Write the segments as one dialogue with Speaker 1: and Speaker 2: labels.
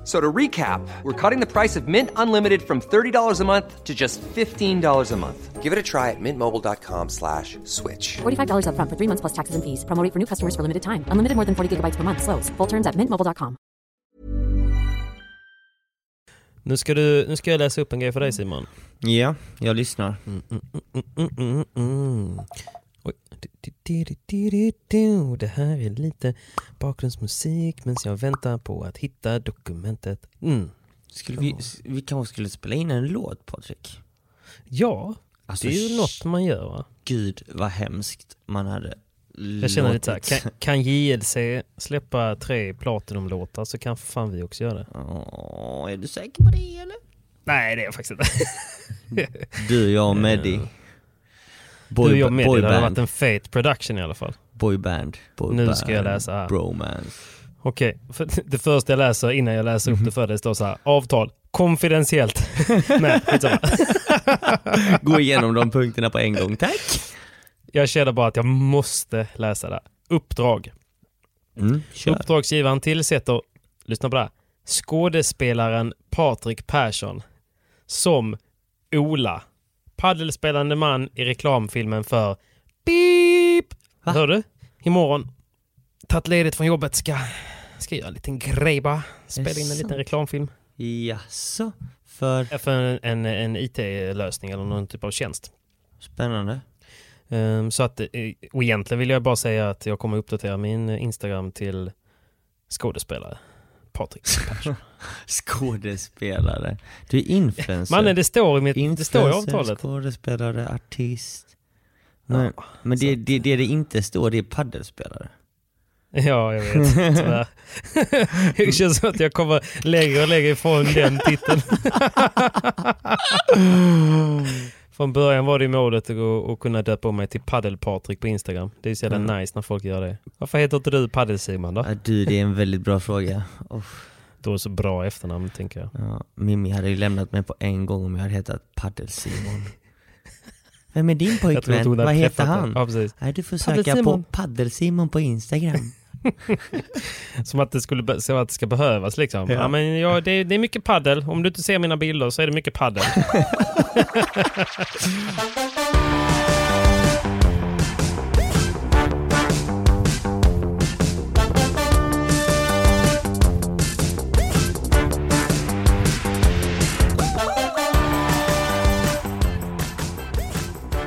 Speaker 1: F- So to recap, we're cutting the price of Mint Unlimited from $30 a month to just $15 a month. Give it a try at mintmobile.com slash switch.
Speaker 2: $45 upfront for three months plus taxes and fees. Promo for new customers for limited time. Unlimited more than 40 gigabytes per month. Slows. Full terms at mintmobile.com.
Speaker 3: Nu ska, du, nu ska jag läsa upp en grej för dig Simon.
Speaker 4: Ja, jag lyssnar.
Speaker 3: Mm, mm, mm, Det här är lite bakgrundsmusik medan jag väntar på att hitta dokumentet. Mm.
Speaker 4: Skulle vi, vi kanske skulle spela in en låt Patrik?
Speaker 3: Ja,
Speaker 4: Alltså,
Speaker 3: det är ju något man gör va?
Speaker 4: Gud vad hemskt man hade
Speaker 3: Jag känner lite såhär, kan, kan JLC släppa tre Platinum-låtar så kan fan vi också göra det.
Speaker 4: Åh, är du säker på det eller?
Speaker 3: Nej det är jag faktiskt inte.
Speaker 4: Du, jag och Meddi
Speaker 3: du och jag med, det hade
Speaker 4: boyband.
Speaker 3: varit en fate production i alla fall.
Speaker 4: Boyband. boyband.
Speaker 3: Nu ska jag läsa här.
Speaker 4: Bromance.
Speaker 3: Okej, för det första jag läser innan jag läser upp det för dig står så här. Avtal. Konfidentiellt. Nej.
Speaker 4: Gå igenom de punkterna på en gång, tack.
Speaker 3: Jag känner bara att jag måste läsa det. Uppdrag.
Speaker 4: Mm, kör.
Speaker 3: Uppdragsgivaren tillsätter, lyssna på det här, skådespelaren Patrik Persson som Ola. Paddelspelande man i reklamfilmen för Beep.
Speaker 4: Va?
Speaker 3: Hör du? Imorgon. Tagit ledigt från jobbet. Ska, ska göra en liten grej bara. Spela in en liten reklamfilm.
Speaker 4: Jaså? För
Speaker 3: För en, en, en IT-lösning eller någon typ av tjänst.
Speaker 4: spännande.
Speaker 3: Ehm, så att, eh, och egentligen vill jag bara säga att jag kommer uppdatera min Instagram till skådespelare. Patrik Persson.
Speaker 4: Skådespelare. Du är influencer.
Speaker 3: Mannen, det står i, mitt, det står i avtalet.
Speaker 4: skådespelare, artist. Men,
Speaker 3: Ja,
Speaker 4: men det, det, det det inte står, det är paddelspelare.
Speaker 3: Ja, jag vet. Tyvärr. Det känns som att jag kommer längre och längre ifrån den titeln. Från början var det ju målet att, gå, att kunna döpa om mig till Paddel-Patrik på Instagram. Det är ju så jävla
Speaker 4: Mm.
Speaker 3: nice när folk gör det. Varför heter inte du Paddel-Simon då?
Speaker 4: Ja, du, det är en väldigt bra fråga. Oh,
Speaker 3: Då är det så bra efternamn tänker jag.
Speaker 4: ja, Mimmi hade ju lämnat mig på en gång om jag hade hetat Paddel-Simon. Vem är din pojkvän? Vad heter han?
Speaker 3: Ja.
Speaker 4: Nej, du får söka på.
Speaker 3: Paddel-Simon
Speaker 4: på Instagram.
Speaker 3: Som att det skulle så att det ska behövas liksom. Ja.
Speaker 4: Ja.
Speaker 3: men ja, det, det är mycket paddel. Om du inte ser mina bilder så är det mycket paddel.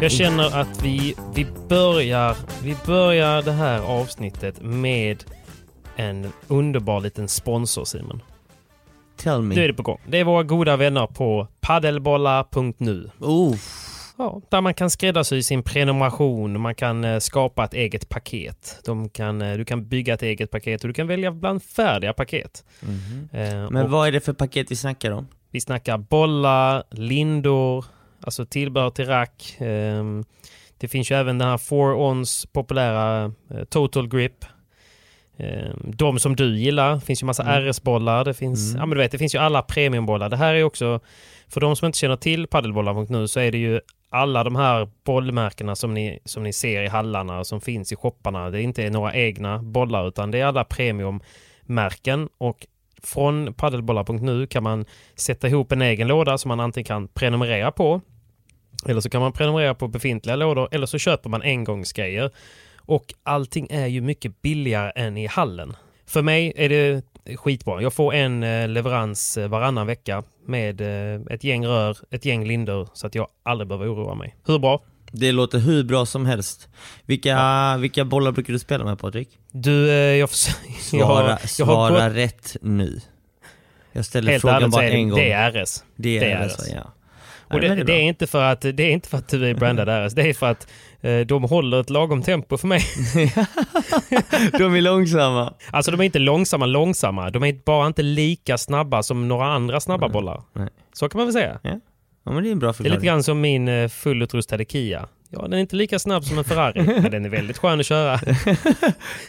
Speaker 3: Jag känner att vi, vi, börjar, vi börjar det här avsnittet med en underbar liten sponsor Simon.
Speaker 4: Tell
Speaker 3: Nu är
Speaker 4: me.
Speaker 3: det på gång. Det är våra goda vänner på paddelbollar.nu.
Speaker 4: Oh,
Speaker 3: Ja, där man kan skräddarsy sin prenumeration. Man kan eh, skapa ett eget paket. Kan, eh, du kan bygga ett eget paket och du kan välja bland färdiga paket.
Speaker 4: mhm.
Speaker 3: Eh,
Speaker 4: Men vad är det för paket vi snackar om?
Speaker 3: Vi snackar bollar, lindor, alltså tillbehör till rack. Ehm, det finns ju även den här 4-ons populära eh, Total Grip. Ehm, de som du gillar. Det finns ju massa
Speaker 4: Mm.
Speaker 3: RS-bollar. Det finns,
Speaker 4: Mm.
Speaker 3: ja, men du vet, det finns ju alla premiumbollar. Det här är också, för de som inte känner till paddelbollar.nu så är det ju alla de här bollmärkena som ni, som ni ser i hallarna och som finns i shopparna, det är inte några egna bollar utan det är alla premiummärken och från paddelbollar.nu kan man sätta ihop en egen låda som man antingen kan prenumerera på eller så kan man prenumerera på befintliga lådor eller så köper man engångsgrejer. Och allting är ju mycket billigare än i hallen. För mig är det skitbra. Jag får en eh, leverans eh, varannan vecka med eh, ett gäng rör, ett gäng linder så att jag aldrig behöver oroa mig. Hur bra?
Speaker 4: Det låter hur bra som helst. Vilka, ja. vilka bollar brukar du spela med Patrik?
Speaker 3: Du, jag,
Speaker 4: svara, jag har, jag svara har rätt nu. Jag ställer
Speaker 3: Helt
Speaker 4: frågan bara en gång.
Speaker 3: Det är RS.
Speaker 4: Det är RS, ja.
Speaker 3: Och det, det, är inte för att, det är inte för att du är brandad RS, det är för att eh, de håller ett lagom tempo för mig.
Speaker 4: de är långsamma.
Speaker 3: Alltså de är inte långsamma långsamma, de är bara inte lika snabba som några andra snabba
Speaker 4: Nej.
Speaker 3: bollar.
Speaker 4: Nej.
Speaker 3: Så kan man väl säga.
Speaker 4: Ja. ja det är
Speaker 3: Det är lite grann som min eh, fullutrustade Kia. Ja, den är inte lika snabb som en Ferrari, men den är väldigt skön att köra.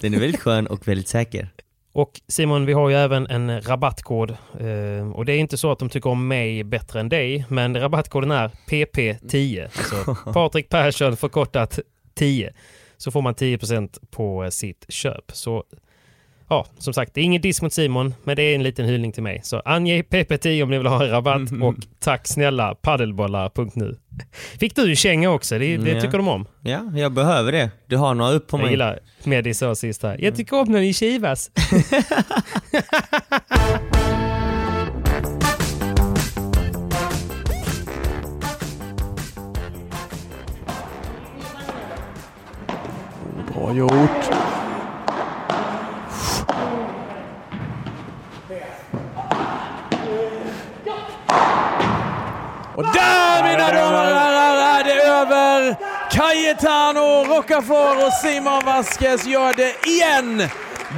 Speaker 4: den är väldigt skön och väldigt säker.
Speaker 3: Och Simon, vi har ju även en rabattkod. Eh, och det är inte så att de tycker om mig bättre än dig, men rabattkoden är PP10. Alltså Patrik Persson förkortat 10. Så får man 10% på sitt köp. Så ja, som sagt, det är ingen diss mot Simon, men det är en liten hyllning till mig. Så ange PP10 om ni vill ha en rabatt
Speaker 4: Mm.
Speaker 3: och tack snälla paddelbollar.nu. Fick du en känga också? Det, det
Speaker 4: Ja.
Speaker 3: tycker de om.
Speaker 4: Ja, jag behöver det. Du har några upp på
Speaker 3: Jag
Speaker 4: mig.
Speaker 3: gillar Medi sa sist här. Jag tycker om när ni kivas.
Speaker 5: Bra gjort. Och där mina damer och herrar är det över. Cayetano Rocafort och Simon Vasquez gör det igen.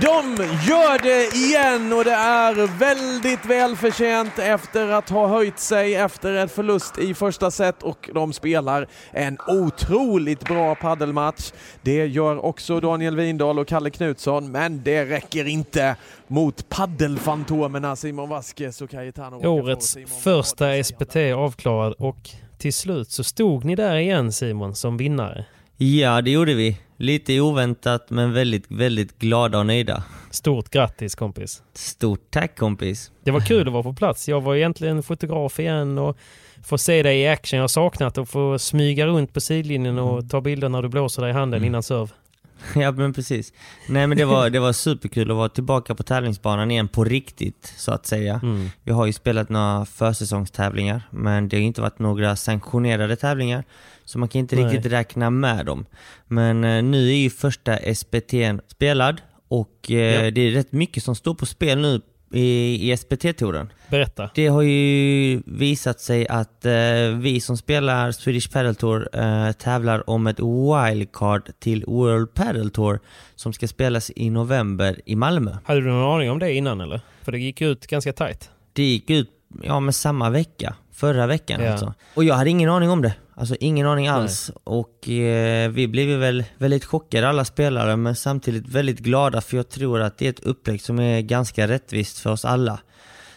Speaker 5: De gör det igen och det är väldigt välförtjänt efter att ha höjt sig efter en förlust i första set och de spelar en otroligt bra paddelmatch. Det gör också Daniel Windahl och Kalle Knutsson, men det räcker inte mot paddelfantomerna Simon Vasquez och Cayetano.
Speaker 3: Årets första SPT avklarad och till slut så stod ni där igen Simon som vinnare.
Speaker 4: Ja, det gjorde vi. Lite oväntat, men väldigt, väldigt glada och nöjda.
Speaker 3: Stort grattis kompis.
Speaker 4: Stort tack kompis.
Speaker 3: Det var kul att vara på plats. Jag var egentligen fotograf igen och få se dig i action. Jag har saknat att få smyga runt på sidlinjen och ta bilder när du blåser dig i handen innan serv.
Speaker 4: Ja men precis. Nej men det var, det var superkul att vara tillbaka på tävlingsbanan igen på riktigt så att säga.
Speaker 3: Mm.
Speaker 4: Vi har ju spelat några försäsongstävlingar men det har inte varit några sanktionerade tävlingar. Så man kan inte
Speaker 3: Nej.
Speaker 4: riktigt räkna med dem. Men eh, nu är ju första SPT'n spelad och eh,
Speaker 3: Ja.
Speaker 4: det är rätt mycket som står på spel nu i, i SPT-touren.
Speaker 3: Berätta.
Speaker 4: Det har ju visat sig att eh, vi som spelar Swedish Padel Tour eh, tävlar om ett wildcard till World Padel Tour som ska spelas i november i Malmö.
Speaker 3: Hade du någon aning om det innan eller? För det gick ut ganska tajt.
Speaker 4: Det gick ut ja, med samma vecka, förra veckan
Speaker 3: Ja.
Speaker 4: alltså. Och jag hade ingen aning om det. Alltså ingen aning alls. Och eh, vi blev väl väldigt chockade alla spelare men samtidigt väldigt glada för jag tror att det är ett upplägg som är ganska rättvist för oss alla.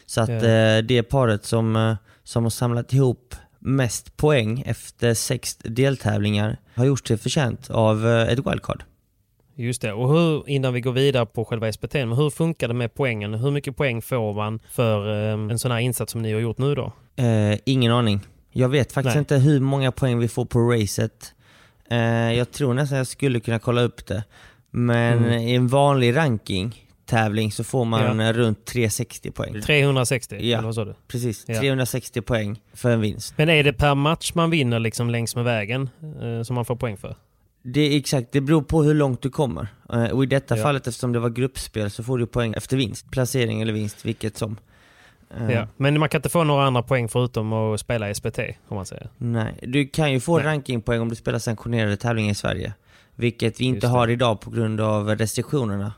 Speaker 4: Så att
Speaker 3: Ja.
Speaker 4: eh, det paret som, eh, som har samlat ihop mest poäng efter sex deltävlingar har gjort sig förtjänt av eh, ett wildcard.
Speaker 3: Just det. Och hur, innan vi går vidare på själva SPT, men hur funkar det med poängen? Hur mycket poäng får man för eh, en sån här insats som ni har gjort nu då?
Speaker 4: Eh, ingen aning. Jag vet faktiskt
Speaker 3: Nej.
Speaker 4: inte hur många poäng vi får på racet. Eh, jag tror nästan jag skulle kunna kolla upp det. Men
Speaker 3: Mm.
Speaker 4: i en vanlig ranking tävling så får man eh, runt 360 poäng.
Speaker 3: 360?
Speaker 4: Ja.
Speaker 3: Eller vad sa du?
Speaker 4: Precis,
Speaker 3: Ja.
Speaker 4: 360 poäng för en vinst.
Speaker 3: Men är det per match man vinner liksom längs med vägen eh, som man får poäng för?
Speaker 4: Det är exakt, det beror på hur långt du kommer. Eh, och i detta
Speaker 3: Ja.
Speaker 4: fallet eftersom det var gruppspel så får du poäng efter vinst. Placering eller vinst, vilket som. Eh,
Speaker 3: Ja. Men man kan inte få några andra poäng förutom att spela SPT, om man säger.
Speaker 4: Nej, du kan ju få
Speaker 3: Nej.
Speaker 4: rankingpoäng om du spelar sanktionerade tävlingar i Sverige. Vilket vi inte har idag på grund av restriktionerna.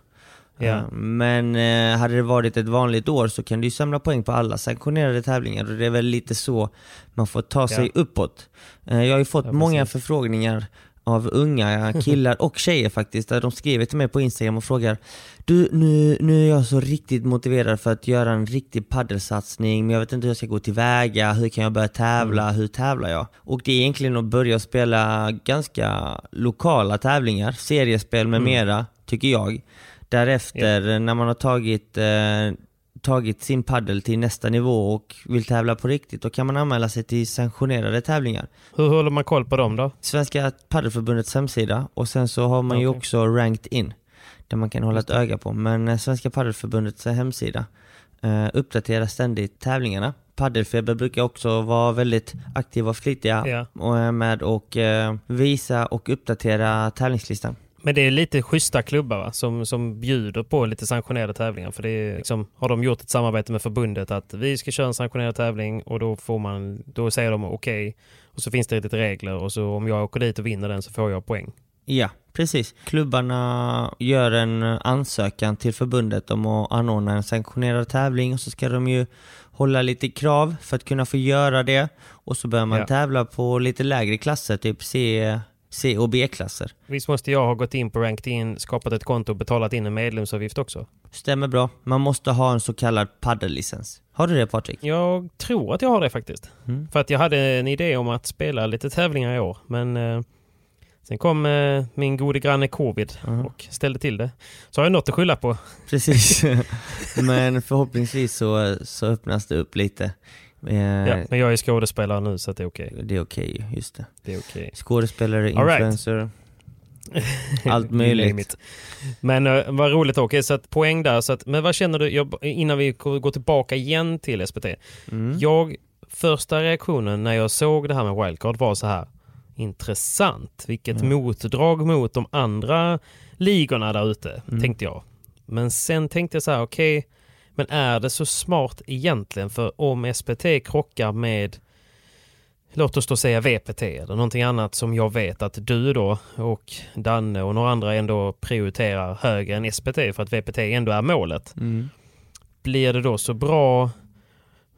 Speaker 3: Ja.
Speaker 4: Eh, Men eh, hade det varit ett vanligt år så kan du ju samla poäng på alla sanktionerade tävlingar och det är väl lite så man får ta sig uppåt. Eh, Jag har ju fått
Speaker 3: Ja,
Speaker 4: många förfrågningar av unga killar och tjejer faktiskt, där de skriver till mig på Instagram och frågar Du, nu, nu är jag så riktigt motiverad för att göra en riktig paddelsatsning, men jag vet inte hur jag ska gå tillväga, hur kan jag börja tävla,
Speaker 3: Mm.
Speaker 4: hur tävlar jag? Och det är egentligen att börja spela ganska lokala tävlingar, seriespel med
Speaker 3: Mm.
Speaker 4: mera, tycker jag. Därefter, när man har tagit eh, tagit sin paddel till nästa nivå och vill tävla på riktigt, då kan man anmäla sig till sanktionerade tävlingar.
Speaker 3: Hur håller man koll på dem då?
Speaker 4: Svenska paddelförbundets hemsida och sen så har man ju
Speaker 3: Okej.
Speaker 4: också ranked in, där man kan hålla ett öga på. Men eh, Svenska paddelförbundets hemsida eh, uppdaterar ständigt tävlingarna. Paddelfeber brukar också vara väldigt aktiva och flitiga är med och eh, visa och uppdatera tävlingslistan.
Speaker 3: Men det är lite schyssta klubbar va? Som, som bjuder på lite sanktionerade tävlingar. För det är liksom, har de gjort ett samarbete med förbundet att vi ska köra en sanktionerad tävling och då får man, då säger de okej. Och så finns det lite regler och så om jag åker dit och vinner den så får jag poäng.
Speaker 4: Ja, precis. Klubbarna gör en ansökan till förbundet om att anordna en sanktionerad tävling och så ska de ju hålla lite krav för att kunna få göra det. Och så börjar man
Speaker 3: Ja.
Speaker 4: tävla på lite lägre klasser, typ C, C och B-klasser.
Speaker 3: Visst måste jag ha gått in på Ranked In, skapat ett konto och betalat in en medlemsavgift också?
Speaker 4: Stämmer bra. Man måste ha en så kallad paddellicens. Har du det Patrik?
Speaker 3: Jag tror att jag har det faktiskt.
Speaker 4: Mm.
Speaker 3: För att jag hade en idé om att spela lite tävlingar i år. Men eh, sen kom eh, min gode granne covid
Speaker 4: Mhm.
Speaker 3: och ställde till det. Så har jag något att skylla på.
Speaker 4: Precis. Men förhoppningsvis så, så öppnas det upp lite. Eh,
Speaker 3: Ja, men jag är skådespelare nu så att det är okej.
Speaker 4: Det är okej, just det.
Speaker 3: Det är okej.
Speaker 4: Skådespelare,
Speaker 3: right.
Speaker 4: influencer, allt möjligt.
Speaker 3: Men uh, vad roligt, okej, så att poäng där. Så att, men vad känner du, jag, innan vi går tillbaka igen till SPT.
Speaker 4: Mm.
Speaker 3: Jag, första reaktionen när jag såg det här med wildcard var så här. Intressant, vilket motdrag mot de andra ligorna där ute,
Speaker 4: Mm.
Speaker 3: tänkte jag. Men sen tänkte jag så här, okej, men är det så smart egentligen? För om SPT krockar med Låt oss då säga VPT eller någonting annat som jag vet att du då och Danne och några andra ändå prioriterar högre än SPT för att VPT ändå är målet.
Speaker 4: Mm.
Speaker 3: Blir det då så bra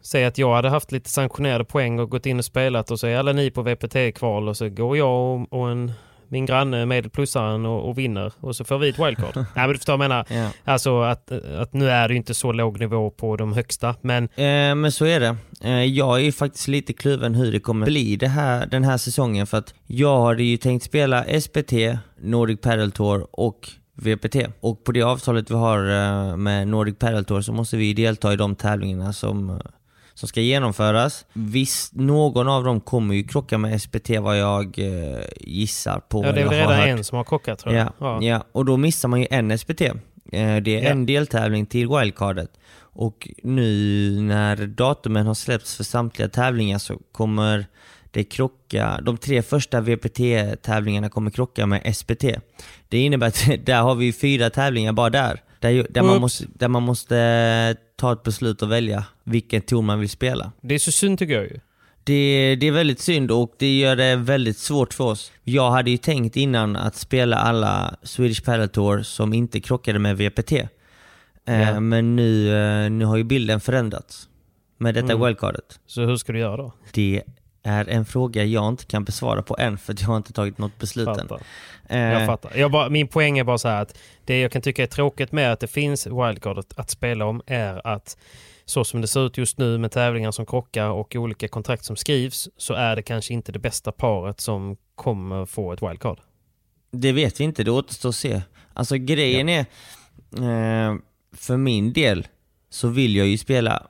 Speaker 3: Säg att jag hade haft lite sanktionerade poäng och gått in och spelat och så är alla ni på VPT-kval och så går jag och, och en, min granne med plussaren och, och vinner och så får vi ett wildcard. Nej men du förstår vad jag menar.
Speaker 4: Ja.
Speaker 3: Alltså att, att nu är det ju inte så låg nivå på de högsta men
Speaker 4: Eh, men så är det. Eh, jag är ju faktiskt lite kluven hur det kommer bli det här, den här säsongen för att jag hade ju tänkt spela SPT, Nordic Padel Tour och VPT. Och på det avtalet vi har eh, med Nordic Padel Tour så måste vi delta i de tävlingarna som, som ska genomföras. Visst, någon av dem kommer ju krocka med SPT vad jag eh, gissar på.
Speaker 3: ja, det är väl redan en som har krockat tror jag.
Speaker 4: Ja, ja. och då missar man ju en SPT. Eh, Det är
Speaker 3: Ja.
Speaker 4: en deltävling till wildcardet. Och nu när datumen har släppts för samtliga tävlingar så kommer det krocka, de tre första VPT-tävlingarna kommer krocka med SPT. Det innebär att där har vi fyra tävlingar bara där. Där, där, man, måste, där man måste ta ett beslut och välja vilken tour man vill spela.
Speaker 3: Det är så synd tycker jag ju.
Speaker 4: Det, det är väldigt synd och det gör det väldigt svårt för oss. Jag hade ju tänkt innan att spela alla Swedish Padel Tour som inte krockade med VPT.
Speaker 3: Ja.
Speaker 4: Men nu, eh, nu har ju bilden förändrats med detta
Speaker 3: Mm.
Speaker 4: wildcardet.
Speaker 3: Så hur ska du göra då?
Speaker 4: Det är en fråga jag inte kan besvara på än för jag har inte tagit något beslut än. Eh,
Speaker 3: Jag fattar. Jag bara, min poäng är bara så här att det jag kan tycka är tråkigt med att det finns wildcard att, att spela om är att så som det ser ut just nu med tävlingar som krockar och olika kontrakt som skrivs så är det kanske inte det bästa paret som kommer få ett wildcard.
Speaker 4: Det vet vi inte, det återstår att se. Alltså grejen är, eh, för min del så vill jag ju spela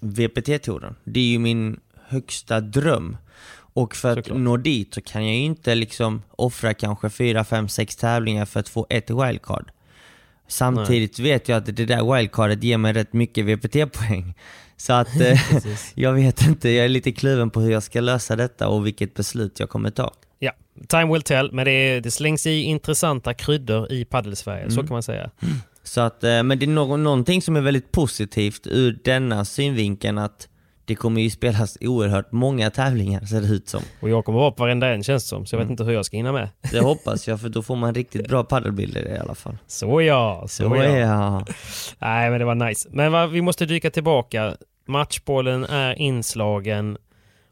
Speaker 4: VPT-touren. Det är ju min högsta dröm. Och för att
Speaker 3: Såklart.
Speaker 4: nå dit så kan jag ju inte liksom offra kanske 4, 5, 6 tävlingar för att få ett wildcard. Samtidigt vet jag att det där wildcardet ger mig rätt mycket VPT-poäng. Så att eh, jag vet inte, jag är lite kluven på hur jag ska lösa detta och vilket beslut jag kommer ta.
Speaker 3: Ja, time will tell, men det, det slängs i intressanta kryddor i paddelsverige, så kan man säga.
Speaker 4: Så att, eh, men det är någon, någonting som är väldigt positivt ur denna synvinkeln att det kommer ju spelas oerhört många tävlingar ser det ut som.
Speaker 3: Och jag kommer vara på varenda en känns det som, så jag vet inte hur jag ska hinna med.
Speaker 4: Det hoppas jag för då får man riktigt bra paddelbilder i alla fall.
Speaker 3: Så ja, så,
Speaker 4: Så
Speaker 3: ja.
Speaker 4: ja.
Speaker 3: Nej, men det var nice. Men va, vi måste dyka tillbaka. Matchbollen är inslagen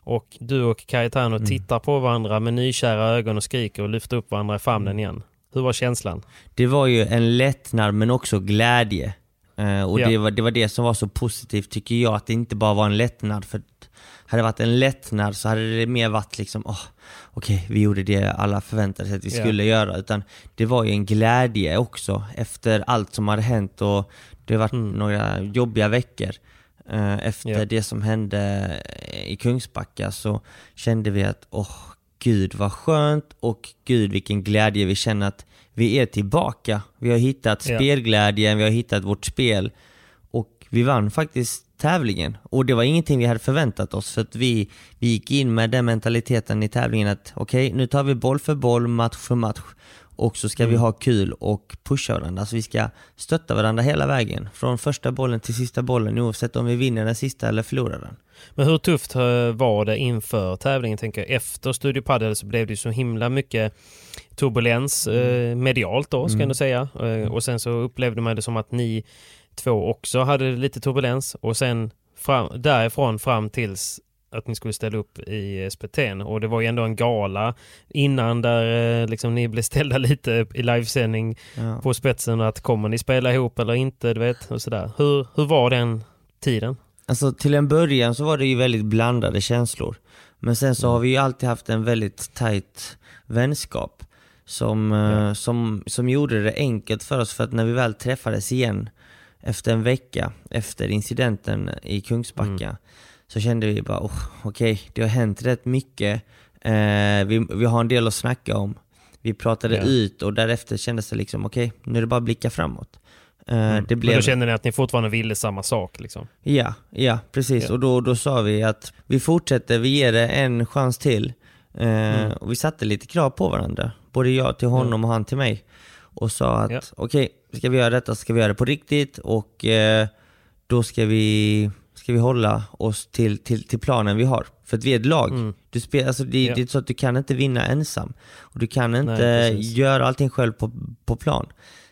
Speaker 3: och du och Cayetano
Speaker 4: Mm.
Speaker 3: tittar på varandra med nykära ögon och skriker och lyfter upp varandra i famnen igen. Hur var känslan?
Speaker 4: Det var ju en lättnad men också glädje. Eh, och
Speaker 3: Ja.
Speaker 4: det, var, det var det som var så positivt tycker jag, att det inte bara var en lättnad. För hade det varit en lättnad så hade det mer varit liksom, åh, okej vi gjorde det alla förväntade sig att vi skulle göra. Utan det var ju en glädje också efter allt som hade hänt och det har varit
Speaker 3: Mm.
Speaker 4: några jobbiga veckor. Eh, efter
Speaker 3: Ja.
Speaker 4: det som hände i Kungsbacka så kände vi att, åh gud vad skönt. Och gud vilken glädje. Vi känner att vi är tillbaka. Vi har hittat spelglädjen, vi har hittat vårt spel. Och vi vann faktiskt tävlingen. Och det var ingenting vi hade förväntat oss för att vi, vi gick in med den mentaliteten i tävlingen att okej, nu tar vi boll för boll, match för match och så ska vi ha kul och pusha varandra. Alltså vi ska stötta varandra hela vägen. Från första bollen till sista bollen oavsett om vi vinner den sista eller förlorar den.
Speaker 3: Men hur tufft eh, var det inför tävlingen? Tänker jag. Efter Studio Padel så blev det så himla mycket turbulens eh, medialt då, ska jag ändå säga. Eh, och sen så upplevde man det som att ni två också hade lite turbulens och sen fram, därifrån fram tills att ni skulle ställa upp i SPT. Och det var ju ändå en gala innan där eh, liksom ni blev ställda lite i livesändning
Speaker 4: Ja.
Speaker 3: på spetsen att kommer ni spela ihop eller inte, du vet, och sådär. Hur, hur var den tiden?
Speaker 4: Alltså till en början så var det ju väldigt blandade känslor. Men sen så har vi ju alltid haft en väldigt tight vänskap. Som, eh, som, som gjorde det enkelt för oss för att när vi väl träffades igen efter en vecka efter incidenten i Kungsbacka så kände vi bara, oh, okej, det har hänt rätt mycket. Eh, vi, vi har en del att snacka om. Vi pratade
Speaker 3: Ja.
Speaker 4: ut och därefter kändes det liksom, okej, nu är det bara att blicka framåt. Eh, det
Speaker 3: Mm. Men
Speaker 4: blev...
Speaker 3: då kände ni att ni fortfarande ville samma sak liksom?
Speaker 4: Ja, ja precis.
Speaker 3: Ja.
Speaker 4: Och då, då sa vi att vi fortsätter, vi ger det en chans till. Eh,
Speaker 3: Mm.
Speaker 4: Och vi satte lite krav på varandra. Både jag till honom och han till mig. Och sa att
Speaker 3: Ja.
Speaker 4: okej, ska vi göra detta ska vi göra det på riktigt och eh, då ska vi, ska vi hålla oss till, till, till planen vi har. För att vi är ett lag.
Speaker 3: Mm.
Speaker 4: Du spel, alltså det,
Speaker 3: Ja.
Speaker 4: det är så att du kan inte vinna ensam. Och du kan inte
Speaker 3: precis.
Speaker 4: göra allting själv på, på plan.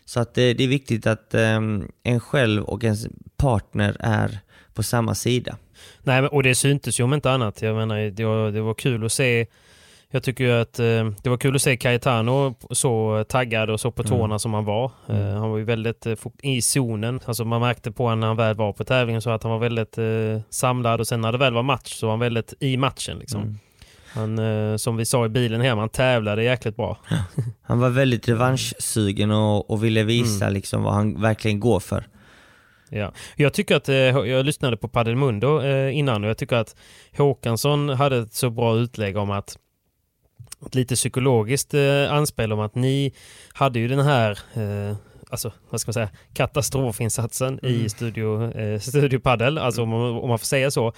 Speaker 4: Så att eh, det är viktigt att ehm, en själv och ens partner är på samma sida.
Speaker 3: Nej, och det syntes ju om inte annat. Jag menar, det var, det var kul att se jag tycker ju att eh, det var kul att se Cayetano så taggad och så på tårna som han var. Eh, han var ju väldigt eh, i zonen. Alltså man märkte på honom när han väl var på tävlingen så att han var väldigt eh, samlad och sen när det väl var match så var han väldigt i matchen. Liksom.
Speaker 4: Mm.
Speaker 3: Han, eh, som vi sa i bilen hem, han tävlade jäkligt bra.
Speaker 4: Han var väldigt revanschsugen och, och ville visa liksom vad han verkligen går för.
Speaker 3: Ja. Jag tycker att, eh, jag lyssnade på Padel Mundo eh, innan och jag tycker att Håkansson hade ett så bra utlägg om att ett lite psykologiskt eh, anspel om att ni hade ju den här eh, alltså, vad ska man säga, katastrofinsatsen i Studio, eh, studio Padel, alltså om, man- om man får säga så.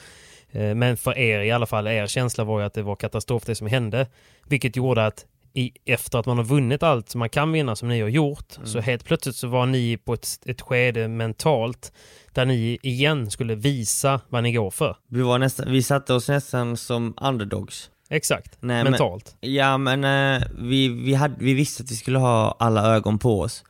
Speaker 3: Eh, men för er i alla fall, er känsla var ju att det var katastrof det som hände. Vilket gjorde att i, efter att man har vunnit allt som man kan vinna som ni har gjort, så helt plötsligt så var ni på ett, ett skede mentalt där ni igen skulle visa vad ni går för.
Speaker 4: Vi, var nästan, vi satte oss nästan som underdogs.
Speaker 3: Exakt,
Speaker 4: Nej, men-
Speaker 3: mentalt.
Speaker 4: Ja men eh, vi, vi, hade, vi visste att vi skulle ha alla ögon på oss.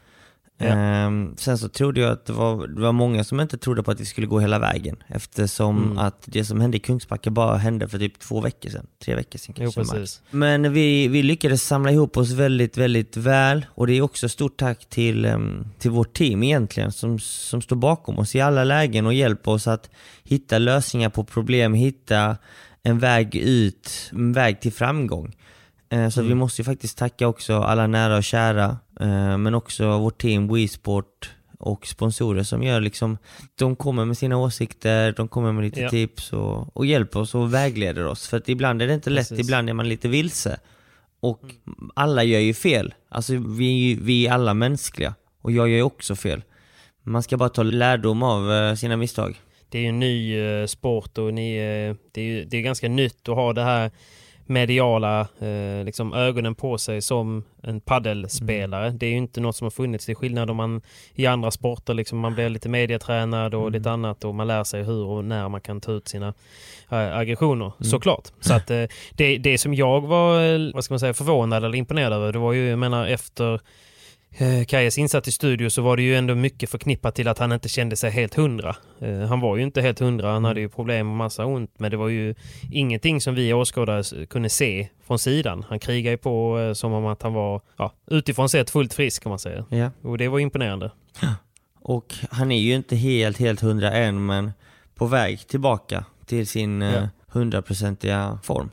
Speaker 3: Ja.
Speaker 4: Ehm, sen så trodde jag att det var, det var många som inte trodde på att vi skulle gå hela vägen. Eftersom
Speaker 3: Mm.
Speaker 4: att det som hände i Kungsbacka bara hände för typ två veckor sedan. Tre veckor sedan
Speaker 3: Jo,
Speaker 4: kanske.
Speaker 3: precis.
Speaker 4: Men vi, vi lyckades samla ihop oss väldigt, väldigt väl. Och det är också stort tack till, em, till vårt team egentligen som, som står bakom oss i alla lägen och hjälper oss att hitta lösningar på problem, hitta en väg ut, en väg till framgång. Eh, Så vi måste ju faktiskt tacka också alla nära och kära, eh, men också vårt team WeSport och sponsorer som gör liksom, de kommer med sina åsikter, de kommer med lite
Speaker 3: Ja.
Speaker 4: tips och, och hjälper oss och vägleder oss. För att ibland är det inte lätt,
Speaker 3: Precis.
Speaker 4: ibland är man lite vilse. Och alla gör ju fel. Alltså vi, vi är alla mänskliga. Och jag gör ju också fel. Man ska bara ta lärdom av eh, sina misstag.
Speaker 3: Det är ju en ny eh, sport och ni, eh, det, är ju, det är ganska nytt att ha det här mediala eh, liksom ögonen på sig som en paddelspelare. Det är ju inte något som har funnits. Det är skillnad om man i andra sporter liksom man blir lite medietränad och lite annat och man lär sig hur och när man kan ta ut sina äh, aggressioner såklart. Så att eh, det, det som jag var eh, vad ska man säga, förvånad eller imponerad över det var ju, jag menar efter eh, Kajas insats i studio så var det ju ändå mycket förknippat till att han inte kände sig helt hundra. Eh, han var ju inte helt hundra, han hade ju problem och massa ont men det var ju ingenting som vi åskådare kunde se från sidan. Han krigade ju på eh, som om att han var ja, utifrån sett fullt frisk kan man säga.
Speaker 4: Ja.
Speaker 3: Och det var imponerande.
Speaker 4: Och han är ju inte helt, helt hundra än, men på väg tillbaka till sin eh,
Speaker 3: Ja.
Speaker 4: hundraprocentiga form.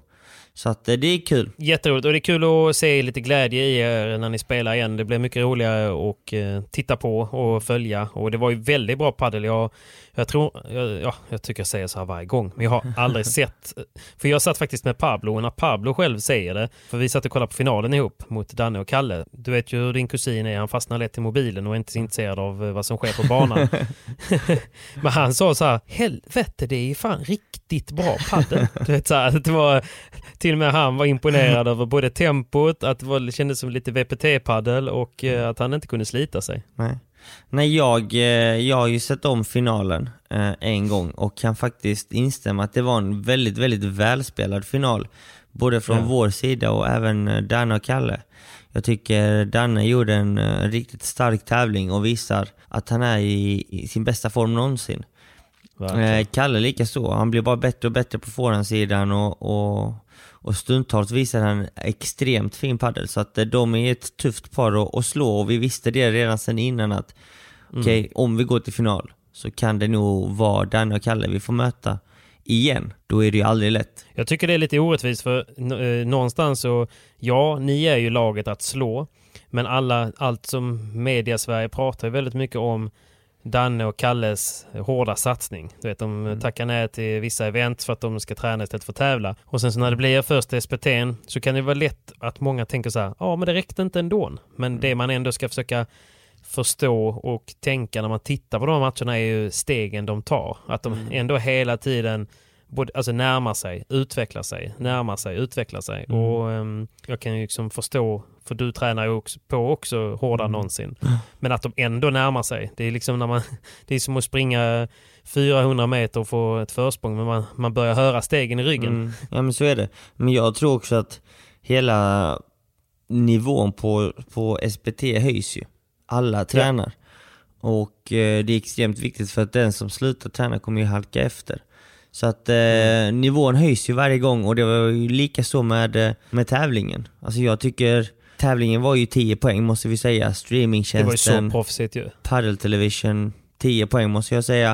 Speaker 4: Så att eh, det är kul.
Speaker 3: Jätteroligt och det är kul att se lite glädje i er när ni spelar igen. Det blir mycket roligare att eh, titta på och följa och det var ju väldigt bra paddel. Jag, jag tror, jag, ja, jag tycker jag säger så här varje gång, men jag har aldrig sett... För jag satt faktiskt med Pablo och när Pablo själv säger det, för vi satt och kollade på finalen ihop mot Danne och Kalle. Du vet ju hur din kusin är, han fastnar lätt i mobilen och är inte så intresserad av eh, vad som sker på banan. men han sa så här, helvete det är fan riktigt bra paddel. Du vet så här, det var till och med han var imponerad över både tempot, att det, var, det kändes som lite VPT-paddel och eh, att han inte kunde slita sig.
Speaker 4: Nej. Nej, jag, eh, jag har ju sett om finalen eh, en gång och kan faktiskt instämma att det var en väldigt, väldigt välspelad final. Både från
Speaker 3: Ja.
Speaker 4: vår sida och även eh, Danne och Kalle. Jag tycker Danne gjorde en riktigt stark tävling och visar att han är i, i sin bästa form någonsin.
Speaker 3: Verkligen.
Speaker 4: Kalle lika så. Han blir bara bättre och bättre på forehandsidan och, och, och stundtals visar han extremt fin padel. Så att eh, de är ett tufft par att, slå och vi visste det redan sedan innan att okej, om vi går till final så kan det nog vara Danne och Kalle vi får möta igen. Då är det ju aldrig lätt.
Speaker 3: Jag tycker det är lite orättvist för eh, någonstans så, ja, ni är ju laget att slå, men alla, allt som media-Sverige pratar ju väldigt mycket om Danne och Kalles hårda satsning. Du vet, de tackar nej till vissa event för att de ska träna istället för att tävla. Och sen så när det blir första SPT'n så kan det vara lätt att många tänker så här, ja men det räckte inte ändå. Men det man ändå ska försöka förstå och tänka när man tittar på de här matcherna är ju stegen de tar. Att de ändå hela tiden både, alltså närmar sig, utvecklar sig, närmar sig, utvecklar sig. Och ehm, jag kan ju liksom förstå, för du tränar ju också på också hårdare än någonsin. Men att de ändå närmar sig. Det är liksom när man, det är som att springa 400 meter och få ett försprång, men man, man börjar höra stegen i ryggen.
Speaker 4: Mm. Ja men så är det. Men jag tror också att hela nivån på, på SPT höjs ju. Alla tränar. Och eh, det är extremt viktigt för att den som slutar träna kommer ju halka efter. Så att eh,
Speaker 3: Mm.
Speaker 4: nivån höjs ju varje gång och det var ju lika så med, eh, med tävlingen. Alltså jag tycker tävlingen var ju 10 poäng måste vi säga.
Speaker 3: Det var ju så
Speaker 4: Streamingtjänsten,
Speaker 3: proffsigt ju.
Speaker 4: Paddle Television, 10 poäng måste jag säga.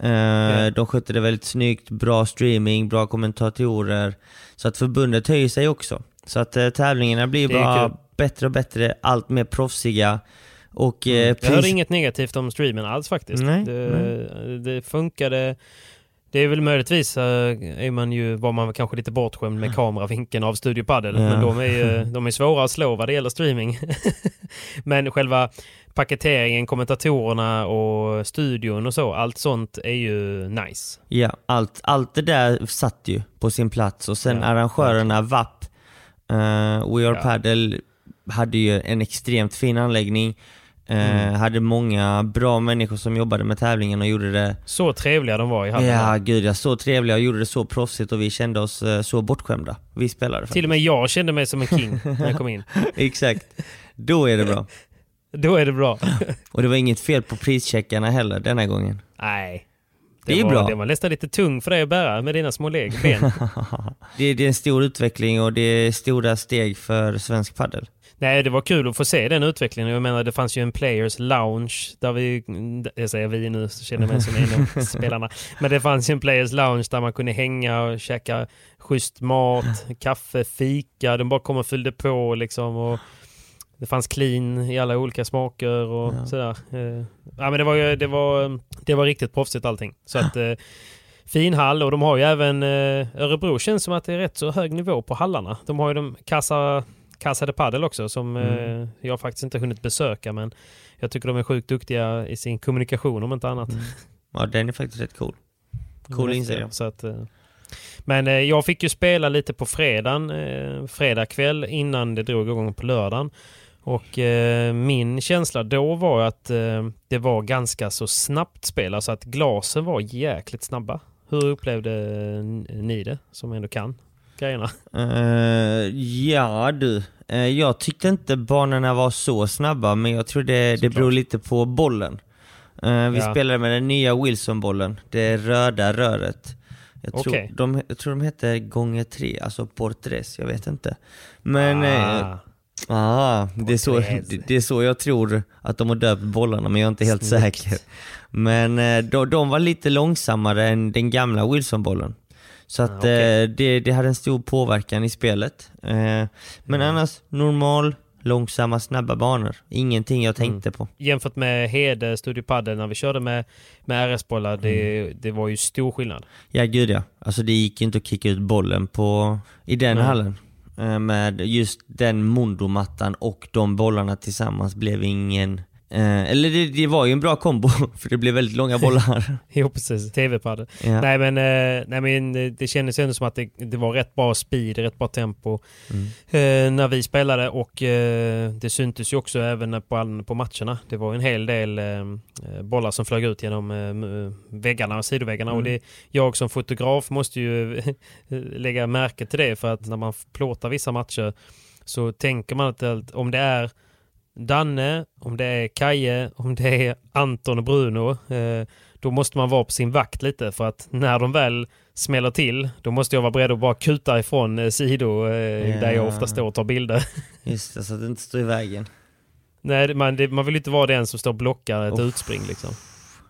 Speaker 4: Eh, De skötte det väldigt snyggt, bra streaming, bra kommentatorer. Så att förbundet höjer sig också. Så att eh, tävlingarna blir
Speaker 3: Det
Speaker 4: bara
Speaker 3: kul.
Speaker 4: bättre och bättre, allt mer proffsiga. Och eh,
Speaker 3: Mm. Jag
Speaker 4: pris-
Speaker 3: hörde inget negativt om streamen alls faktiskt.
Speaker 4: Nej,
Speaker 3: det, det funkade. Det är väl möjligtvis, eh, är man ju, var man kanske lite bortskämd med kameravinkeln av Studio Padel.
Speaker 4: Ja.
Speaker 3: Men de är ju de är svåra att slå vad det gäller streaming. men själva paketeringen, kommentatorerna och studion och så, allt sånt är ju nice.
Speaker 4: Ja, allt, allt det där satt ju på sin plats och sen
Speaker 3: Ja,
Speaker 4: arrangörerna VAP, eh, We Are
Speaker 3: Ja.
Speaker 4: Padel, hade ju en extremt fin anläggning. Eh,
Speaker 3: Mm.
Speaker 4: Hade många bra människor som jobbade med tävlingen och gjorde det
Speaker 3: Så trevliga de var i hallen.
Speaker 4: Ja, gud ja. Så trevliga och gjorde det så proffsigt och vi kände oss eh, så bortskämda. Vi spelade faktiskt.
Speaker 3: Till och med jag kände mig som en king när jag kom in.
Speaker 4: Exakt. Då är det bra.
Speaker 3: Då är det bra.
Speaker 4: Och det var inget fel på prischeckarna heller denna gången.
Speaker 3: Nej.
Speaker 4: Det är
Speaker 3: var,
Speaker 4: bra.
Speaker 3: Det var nästan lite tung för dig att bära med dina små leg, ben.
Speaker 4: Det, det är en stor utveckling och det är stora steg för svensk paddel.
Speaker 3: Nej, det var kul att få se den utvecklingen. Jag menar, det fanns ju en Players Lounge där vi, jag säger vi nu, så känner jag mig som en av spelarna. Men det fanns ju en Players Lounge där man kunde hänga och käka schysst mat, kaffe, fika. De bara kom och fyllde på liksom. Och det fanns clean i alla olika smaker och
Speaker 4: Ja.
Speaker 3: sådär. Eh, Ja, men det var, det, var, det var riktigt proffsigt allting. Så att, eh, fin hall och de har ju även eh, Örebro känns som att det är rätt så hög nivå på hallarna. De har ju de Casa, Casa de Padel också som
Speaker 4: Mm.
Speaker 3: eh, jag faktiskt inte hunnit besöka men jag tycker de är sjukt duktiga i sin kommunikation om inte annat.
Speaker 4: Ja, den är faktiskt rätt cool. Cool insider.
Speaker 3: ja, så att, eh, Men eh, jag fick ju spela lite på fredagen, eh, fredag kväll innan det drog igång på lördagen. Och eh, min känsla då var att eh, det var ganska så snabbt spel, alltså att glasen var jäkligt snabba. Hur upplevde ni det, som ändå kan grejerna?
Speaker 4: Eh, ja du, Eh, Jag tyckte inte banorna var så snabba, men jag tror det, det beror lite på bollen. Eh, Vi
Speaker 3: Ja.
Speaker 4: spelade med den nya Wilson-bollen, det röda röret. Jag tror,
Speaker 3: Okej.
Speaker 4: de, jag tror de heter gånger tre, alltså portres, jag vet inte. Men...
Speaker 3: Ah,
Speaker 4: Ah, det, är så, det, är så jag tror att de har döpt bollarna, men jag är inte helt
Speaker 3: Snyggt.
Speaker 4: säker. Men de, de var lite långsammare än den gamla Wilson-bollen. Så att
Speaker 3: Ah, okej.
Speaker 4: eh, det, det hade en stor påverkan i spelet. Eh, men
Speaker 3: Mm.
Speaker 4: annars, normal, långsamma, snabba banor. Ingenting jag tänkte på.
Speaker 3: jämfört med Hede Studio Padel när vi körde med, med RS-bollar, det,
Speaker 4: Mm.
Speaker 3: det var ju stor skillnad.
Speaker 4: Ja gud ja. Alltså det gick ju inte att kicka ut bollen på, i den
Speaker 3: Nej.
Speaker 4: hallen. Eh, med just den mondomattan och de bollarna tillsammans blev ingen... Eh, eller det, det var ju en bra kombo, för det blev väldigt långa bollar.
Speaker 3: Jo precis, TV-padel.
Speaker 4: Ja.
Speaker 3: Nej men, eh, nej, men eh, det kändes ändå som att det, det var rätt bra speed, rätt bra tempo
Speaker 4: Mm.
Speaker 3: eh, när vi spelade och eh, det syntes ju också även på, på matcherna. Det var en hel del eh, bollar som flög ut genom eh, väggarna och sidoväggarna och
Speaker 4: Mm.
Speaker 3: det, jag som fotograf måste ju lägga märke till det för att när man plåtar vissa matcher så tänker man att om det är Danne, om det är Kaje, om det är Anton och Bruno, eh, då måste man vara på sin vakt lite för att när de väl smäller till, då måste jag vara beredd att bara kuta ifrån eh, sidor eh, där jag ofta står och tar bilder.
Speaker 4: Just det, så att det inte står i vägen.
Speaker 3: Nej, man, det, man vill inte vara den som står och blockar ett
Speaker 4: Uff.
Speaker 3: utspring liksom.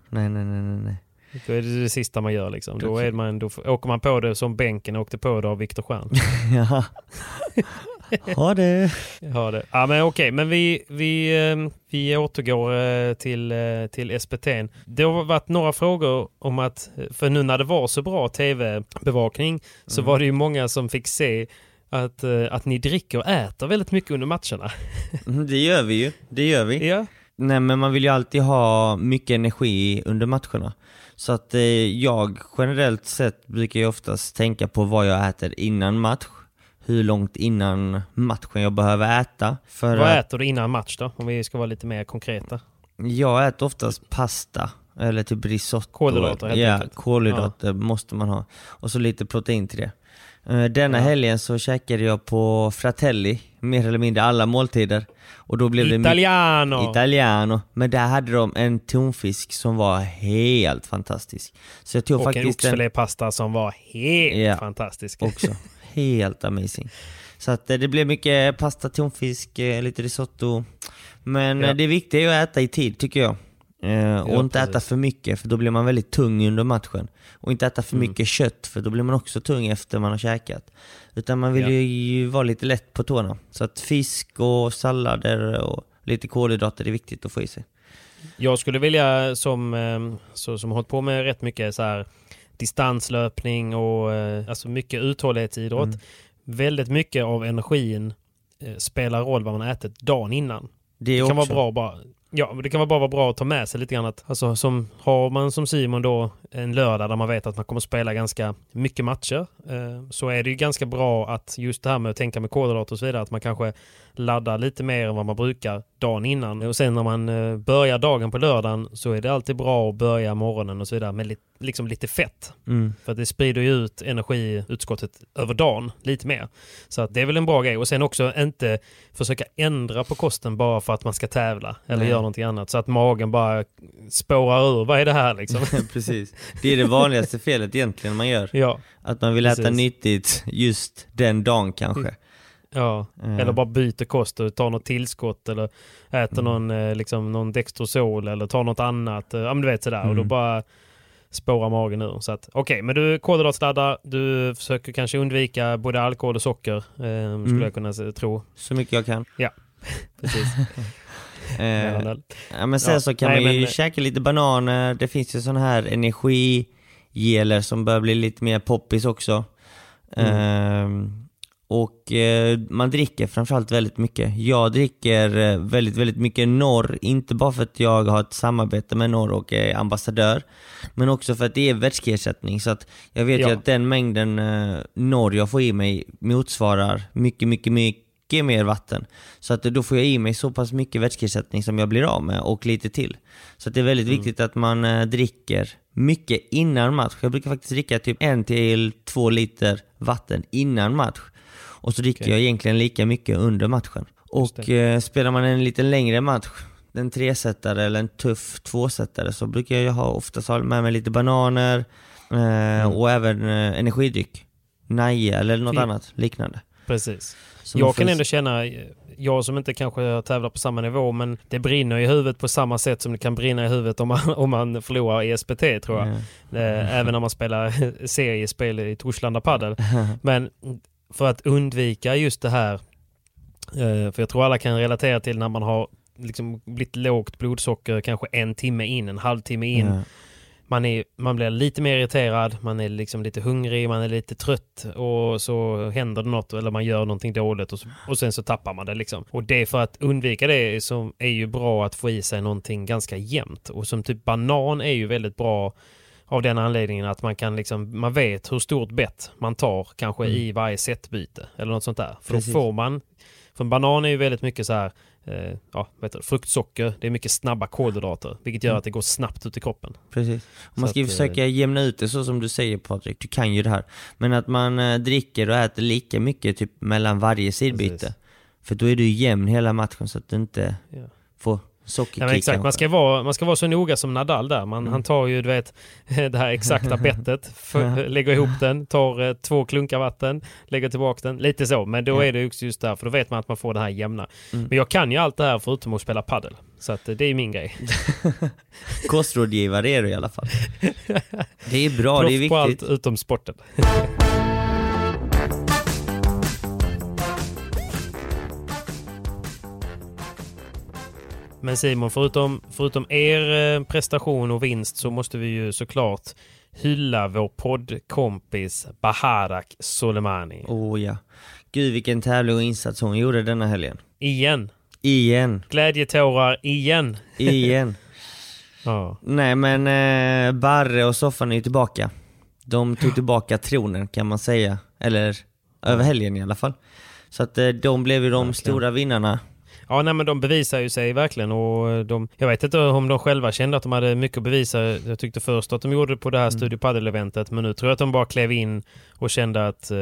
Speaker 4: Nej, nej, nej, nej, nej.
Speaker 3: Då är det det sista man gör liksom. Då, är man, då åker man på det som bänken åkte på det av Viktor Stjern.
Speaker 4: Ja. Ha det.
Speaker 3: Ja, det. Ja, men okej, men vi, vi, eh, vi återgår eh, till, eh, till SPT. Det har varit några frågor om att, för nu när det var så bra tv-bevakning så var det ju många som fick se att, eh, att ni dricker och äter väldigt mycket under matcherna.
Speaker 4: Mm, Det gör vi ju. Det gör vi.
Speaker 3: Ja,
Speaker 4: Nej men man vill ju alltid ha mycket energi under matcherna. Så att eh, jag generellt sett brukar ju oftast tänka på vad jag äter innan match. Hur långt innan matchen jag behöver äta. För
Speaker 3: vad äter du innan match då? Om vi ska vara lite mer konkreta.
Speaker 4: jag äter oftast pasta. Eller typ risotto.
Speaker 3: Kolhydrater, helt
Speaker 4: Ja,
Speaker 3: enkelt.
Speaker 4: kolhydrater måste man ha. Och så lite protein till det. Eh, Denna
Speaker 3: Ja.
Speaker 4: helgen så käkade jag på Fratelli, mer eller mindre alla måltider. Och då blev det mycket-
Speaker 3: Italiano!
Speaker 4: Italiano, men där hade de en tonfisk som var helt fantastisk. Så jag tog
Speaker 3: och en
Speaker 4: faktiskt den
Speaker 3: oxfilépasta som var helt
Speaker 4: Ja.
Speaker 3: fantastisk.
Speaker 4: också. Helt amazing. Så att eh, det blev mycket pasta, tonfisk, eh, lite risotto. Men
Speaker 3: Ja.
Speaker 4: eh, det viktiga är att äta i tid tycker jag. Eh, och inte äta
Speaker 3: precis.
Speaker 4: för mycket för då blir man väldigt tung under matchen. Och inte äta för
Speaker 3: Mm.
Speaker 4: mycket kött för då blir man också tung efter man har käkat. Utan man vill
Speaker 3: Ja.
Speaker 4: ju, vara lite lätt på tårna. Så att fisk och sallader och lite kolhydrater är viktigt att få i sig.
Speaker 3: Jag skulle vilja, som, så, som hållit på med rätt mycket så här distanslöpning och eh, alltså mycket uthållighetsidrott.
Speaker 4: Mm.
Speaker 3: Väldigt mycket av energin eh, spelar roll vad man har ätit dagen innan.
Speaker 4: Det,
Speaker 3: Det kan
Speaker 4: också,
Speaker 3: vara bra bara. Ja, men det kan vara bara vara bra att ta med sig lite grann att, alltså som, har man som Simon då en lördag där man vet att man kommer spela ganska mycket matcher eh, så är det ju ganska bra att just det här med att tänka med kolhydrater och så vidare att man kanske laddar lite mer än vad man brukar dagen innan och sen när man eh, börjar dagen på lördagen så är det alltid bra att börja morgonen och så vidare med li, liksom lite fett.
Speaker 4: Mm.
Speaker 3: För det sprider ju ut energiutskottet över dagen lite mer. Så att det är väl en bra grej. Och sen också inte försöka ändra på kosten bara för att man ska tävla eller
Speaker 4: Nej.
Speaker 3: göra någonting annat. Så att magen bara spårar ur. Vad är det här liksom?
Speaker 4: Precis. Det är det vanligaste felet egentligen man gör.
Speaker 3: ja,
Speaker 4: Att man vill äta
Speaker 3: Precis.
Speaker 4: nyttigt just den dagen kanske.
Speaker 3: Ja.
Speaker 4: Eh,
Speaker 3: Eller bara byter kost och tar något tillskott eller äter någon, eh, liksom, någon Dextrosol eller tar något annat. Eh, Ja men du vet sådär. Och då
Speaker 4: Mm.
Speaker 3: bara spårar magen ur. Så att okej, men du kolhydratsladdar. Du försöker kanske undvika både alkohol och socker. Eh, skulle
Speaker 4: Mm.
Speaker 3: jag kunna tro.
Speaker 4: Så mycket jag kan.
Speaker 3: Precis.
Speaker 4: Eh, ja, men sen
Speaker 3: Ja,
Speaker 4: så kan
Speaker 3: nej,
Speaker 4: man ju
Speaker 3: men-
Speaker 4: käka lite bananer. Det finns ju sådana här energigeler som börjar bli lite mer poppis också.
Speaker 3: Mm.
Speaker 4: Ehm, och eh, man dricker framförallt väldigt mycket. Jag dricker eh, väldigt, väldigt mycket norr, inte bara för att jag har ett samarbete med norr och är ambassadör, men också för att det är vätskeersättning. Så att jag vet
Speaker 3: Ja.
Speaker 4: ju att den mängden eh, norr jag får i mig motsvarar mycket, mycket, mycket mer vatten. Så att då får jag i mig så pass mycket vätskeersättning som jag blir av med och lite till. Så att det är väldigt
Speaker 3: Mm.
Speaker 4: viktigt att man eh, dricker mycket innan match. Jag brukar faktiskt dricka typ en till två liter vatten innan match. Och så dricker
Speaker 3: Okej.
Speaker 4: jag egentligen lika mycket under matchen. Och eh, spelar man en lite längre match, en tresetare eller en tuff tvåsetare, så brukar jag ha oftast ha med mig lite bananer eh, och även eh, energidryck. Naja eller något
Speaker 3: Fin-
Speaker 4: annat liknande.
Speaker 3: Precis.
Speaker 4: Man
Speaker 3: jag kan ändå känna, jag som inte kanske tävlar på samma nivå, men det brinner i huvudet på samma sätt som det kan brinna i huvudet om man, om man förlorar i SPT tror jag.
Speaker 4: Ja.
Speaker 3: Eh, Även när man spelar seriespel i Torslanda Padel. Men för att undvika just det här, eh, för jag tror alla kan relatera till när man har liksom blivit lågt blodsocker kanske en timme in, en halvtimme in.
Speaker 4: Ja.
Speaker 3: Man, är, man blir lite mer irriterad, man är liksom lite hungrig, man är lite trött och så händer det något eller man gör någonting dåligt och, så, och sen så tappar man det liksom. Och det är för att undvika det som är ju bra att få i sig någonting ganska jämnt. Och som typ banan är ju väldigt bra av den anledningen att man kan liksom, man vet hur stort bett man tar kanske
Speaker 4: Mm.
Speaker 3: i varje setbyte eller något sånt där. För
Speaker 4: Precis.
Speaker 3: då får man, för en banan är ju väldigt mycket så här, eh, ja, heter det, fruktsocker, det är mycket snabba kolhydrater, vilket gör
Speaker 4: Mm.
Speaker 3: att det går snabbt ut i kroppen.
Speaker 4: Precis. Och man ska ju
Speaker 3: att, eh,
Speaker 4: försöka jämna ut det så som du säger Patrik, du kan ju det här. Men att man eh, dricker och äter lika mycket typ mellan varje sidbyte.
Speaker 3: Precis.
Speaker 4: För då är du jämn hela matchen så att du inte
Speaker 3: Ja.
Speaker 4: får
Speaker 3: Ja, exakt. Man ska, vara, man ska vara så noga som Nadal där. Man, Han tar ju du vet, det här exakta bettet, för, lägger ihop den, tar eh, två klunkar vatten, lägger tillbaka den. Lite så, men då
Speaker 4: Ja.
Speaker 3: är det också just där, för då vet man att man får det här jämna.
Speaker 4: Mm.
Speaker 3: Men jag kan ju allt det här förutom att spela paddel. Så att, eh, det är min grej.
Speaker 4: Kostrådgivare är du i alla fall. Det är bra, det är
Speaker 3: Proffs på allt
Speaker 4: viktigt.
Speaker 3: utom sporten. Men Simon, förutom, förutom er eh, prestation och vinst så måste vi ju såklart hylla vår poddkompis Baharak Soleimani.
Speaker 4: Oh ja. Gud vilken tävling och insats hon gjorde denna helgen.
Speaker 3: Igen.
Speaker 4: Igen,
Speaker 3: Glädjetårar igen.
Speaker 4: igen.
Speaker 3: Ja.
Speaker 4: Nej men eh, Barre och Soffan är ju tillbaka. De tog tillbaka tronen kan man säga. Eller över helgen i alla fall. Så att eh, de blev ju de
Speaker 3: Verkligen.
Speaker 4: stora vinnarna.
Speaker 3: Ja, nej, men de bevisar ju sig verkligen och de, jag vet inte om de själva kände att de hade mycket att bevisa. Jag tyckte först att de gjorde det på det här Studio Padel-eventet men nu tror jag att de bara klev in och kände att eh,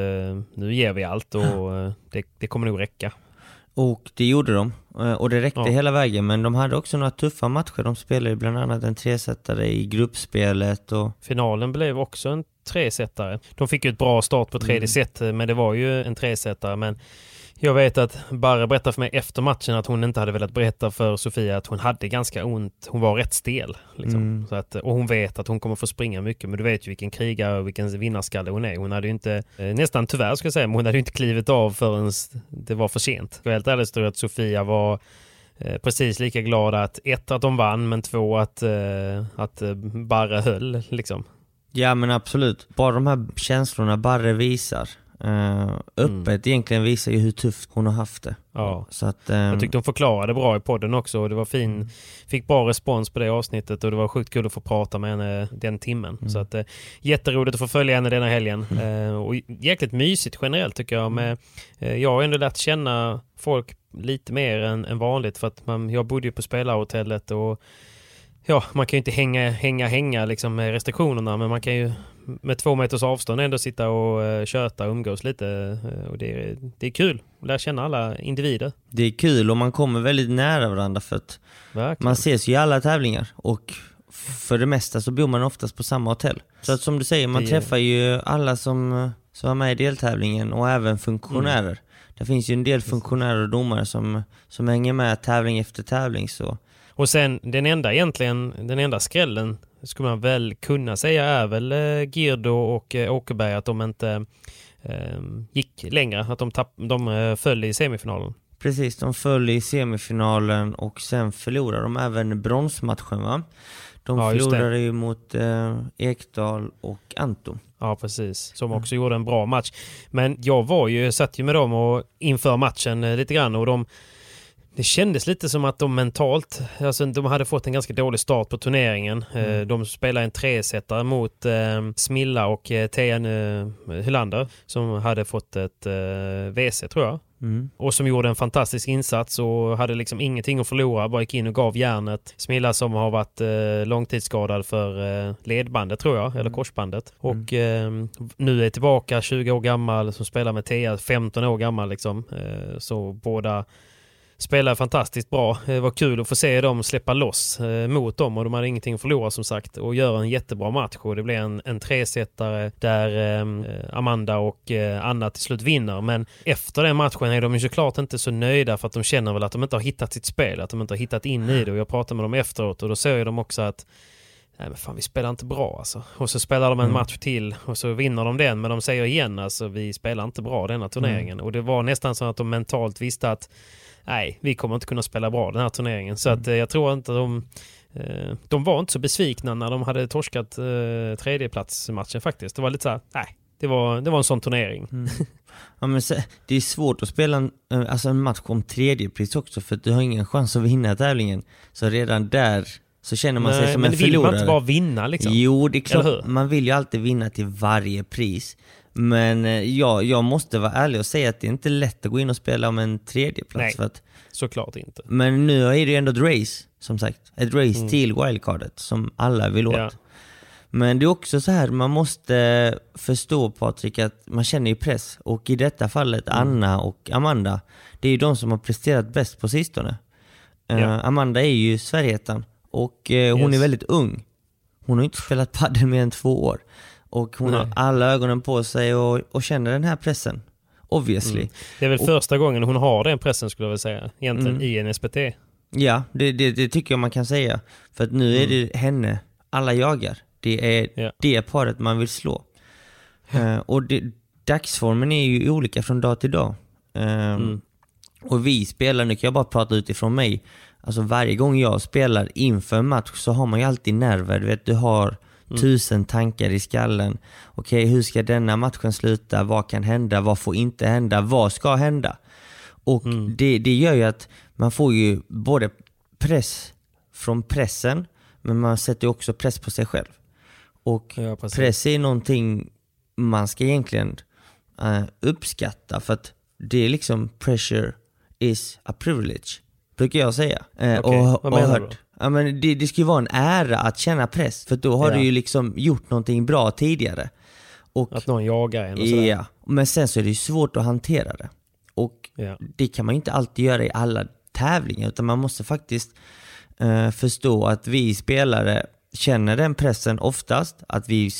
Speaker 3: nu ger vi allt och eh, det, det kommer nog räcka.
Speaker 4: Och det gjorde de. Eh, Och det räckte
Speaker 3: Ja.
Speaker 4: hela vägen. Men de hade också några tuffa matcher. De spelade bland annat en tresetare i gruppspelet och
Speaker 3: Finalen blev också en tresetare. De fick ju ett bra start på tredje set eh, men det var ju en tresetare men jag vet att Barre berättade för mig efter matchen att hon inte hade velat berätta för Sofia att hon hade ganska ont. Hon var rätt stel. Liksom.
Speaker 4: Mm.
Speaker 3: Så att, och hon vet att hon kommer få springa mycket. Men du vet ju vilken krigare och vilken vinnarskalle hon är. Hon hade ju inte, eh, nästan tyvärr ska jag säga, men hon hade ju inte klivit av förrän det var för sent. Och helt ärligt tror jag att Sofia var eh, precis lika glad att ett, att de vann, men två, att, eh, att Barre höll. Liksom.
Speaker 4: Ja men absolut. Bara de här känslorna Barre visar eh, öppet egentligen visar ju hur tufft hon har haft det.
Speaker 3: Ja.
Speaker 4: Så att, eh,
Speaker 3: Jag tyckte hon förklarade bra i podden också och det var fin, fick bra respons på det avsnittet och det var sjukt kul att få prata med henne den timmen. Så att, eh, jätteroligt att få följa henne denna helgen. Eh, och jäkligt mysigt generellt tycker jag. Med, eh, jag har ändå lärt känna folk lite mer än, än vanligt för att man, jag bodde ju på spelarhotellet och ja, man kan ju inte hänga, hänga, hänga liksom med restriktionerna men man kan ju med två meters avstånd ändå sitta och uh, köta och umgås lite. eh, och det, är- det är kul att lära känna alla individer.
Speaker 4: det är kul och man kommer väldigt nära varandra för att
Speaker 3: Verkligen.
Speaker 4: man ses ju i alla tävlingar och för det mesta så bor man oftast på samma hotell. Så att som du säger, man
Speaker 3: Det-
Speaker 4: träffar ju alla som, som var med i deltävlingen och även funktionärer. Det finns ju en del funktionärer och domare som, som hänger med tävling efter tävling så
Speaker 3: Och sen den enda egentligen, den enda skrällen skulle man väl kunna säga är väl eh, Girdo och eh, Åkerberg att de inte eh, gick längre. Att de, tapp, de eh, föll i semifinalen.
Speaker 4: Precis, de föll i semifinalen och sen förlorade de även bronsmatchen va? De
Speaker 3: Ja,
Speaker 4: förlorade ju mot eh, Ekdal och Anton.
Speaker 3: Ja, precis. Som också gjorde en bra match. Men jag var ju, satt ju med dem och inför matchen lite grann och de Det kändes lite som att de mentalt, alltså de hade fått en ganska dålig start på turneringen. Mm. De spelade en tresetare mot eh, Smilla och eh, Tejan eh, Hylander som hade fått ett eh, WC tror jag. Mm. Och som gjorde en fantastisk insats och hade liksom ingenting att förlora. Bara gick in och gav järnet. Smilla som har varit eh, långtidsskadad för eh, ledbandet tror jag, eller mm. korsbandet. Mm. Och eh, nu är tillbaka 20 år gammal som spelar med Tea, 15 år gammal liksom. Eh, så båda spelade fantastiskt bra. Det var kul att få se dem släppa loss eh, mot dem och de hade ingenting att förlora som sagt och göra en jättebra match och det blev en, en tresetare där eh, Amanda och eh, Anna till slut vinner. Men efter den matchen är de ju såklart inte så nöjda för att de känner väl att de inte har hittat sitt spel, att de inte har hittat in i det och jag pratade med dem efteråt och då säger de också att Nej men fan vi spelar inte bra alltså. Och så spelar de en mm. match till och så vinner de den men de säger igen alltså vi spelar inte bra denna turneringen. Mm. Och det var nästan så att de mentalt visste att nej, vi kommer inte kunna spela bra den här turneringen. Så mm. att eh, jag tror inte de... Eh, de var inte så besvikna när de hade torskat eh, tredjeplatsmatchen faktiskt. Det var lite så här, nej, det var, det var en sån turnering. Mm.
Speaker 4: Ja, men det är svårt att spela en, alltså en match om tredjepris också för du har ingen chans att vinna tävlingen. Så redan där så känner man Nej, sig som en förlorare. Men vill man inte
Speaker 3: bara vinna liksom?
Speaker 4: Jo, det är klart. Man vill ju alltid vinna till varje pris. Men eh, ja, jag måste vara ärlig och säga att det är inte lätt att gå in och spela om en tredje plats
Speaker 3: Nej,
Speaker 4: för att,
Speaker 3: såklart inte.
Speaker 4: Men nu är det ju ändå ett race, som sagt. Ett race mm. till wildcardet som alla vill åt. Ja. Men det är också så här, man måste förstå Patrik att man känner ju press. Och i detta fallet mm. Anna och Amanda, det är ju de som har presterat bäst på sistone. Eh, ja. Uh, Amanda är ju Sverigeettan och uh, hon yes. är väldigt ung. Hon har inte spelat padel mer än två år. Och hon Nej. har alla ögonen på sig och, och känner den här pressen. Obviously. Mm.
Speaker 3: Det är väl och, första gången hon har den pressen skulle jag vilja säga. Egentligen mm. i en SPT.
Speaker 4: Ja, det, det, det, tycker jag man kan säga. För att nu är mm. det henne alla jagar. Det är ja. det paret man vill slå. Uh, och det, dagsformen är ju olika från dag till dag. Uh, och vi spelar, nu kan jag bara prata utifrån mig. Alltså varje gång jag spelar inför en match så har man ju alltid nerver. Du vet, du har Mm. Tusen tankar i skallen. Okej, okay, hur ska denna matchen sluta? Vad kan hända? Vad får inte hända? Vad ska hända? Och mm. det, det gör ju att man får ju både press från pressen, men man sätter också press på sig själv. Och ja, press är någonting man ska egentligen uh, uppskatta för att det är liksom pressure is a privilege, brukar jag säga. Uh,
Speaker 3: okay. och, Vad menar och hört?
Speaker 4: Ja, men det, det ska ju vara en ära att känna press, för då har ja. du ju liksom gjort någonting bra tidigare.
Speaker 3: Och, att någon jagar en och sådär.
Speaker 4: Ja, men sen så är det ju svårt att hantera det. Och ja. det kan man ju inte alltid göra i alla tävlingar, utan man måste faktiskt uh, förstå att vi spelare känner den pressen oftast, att vi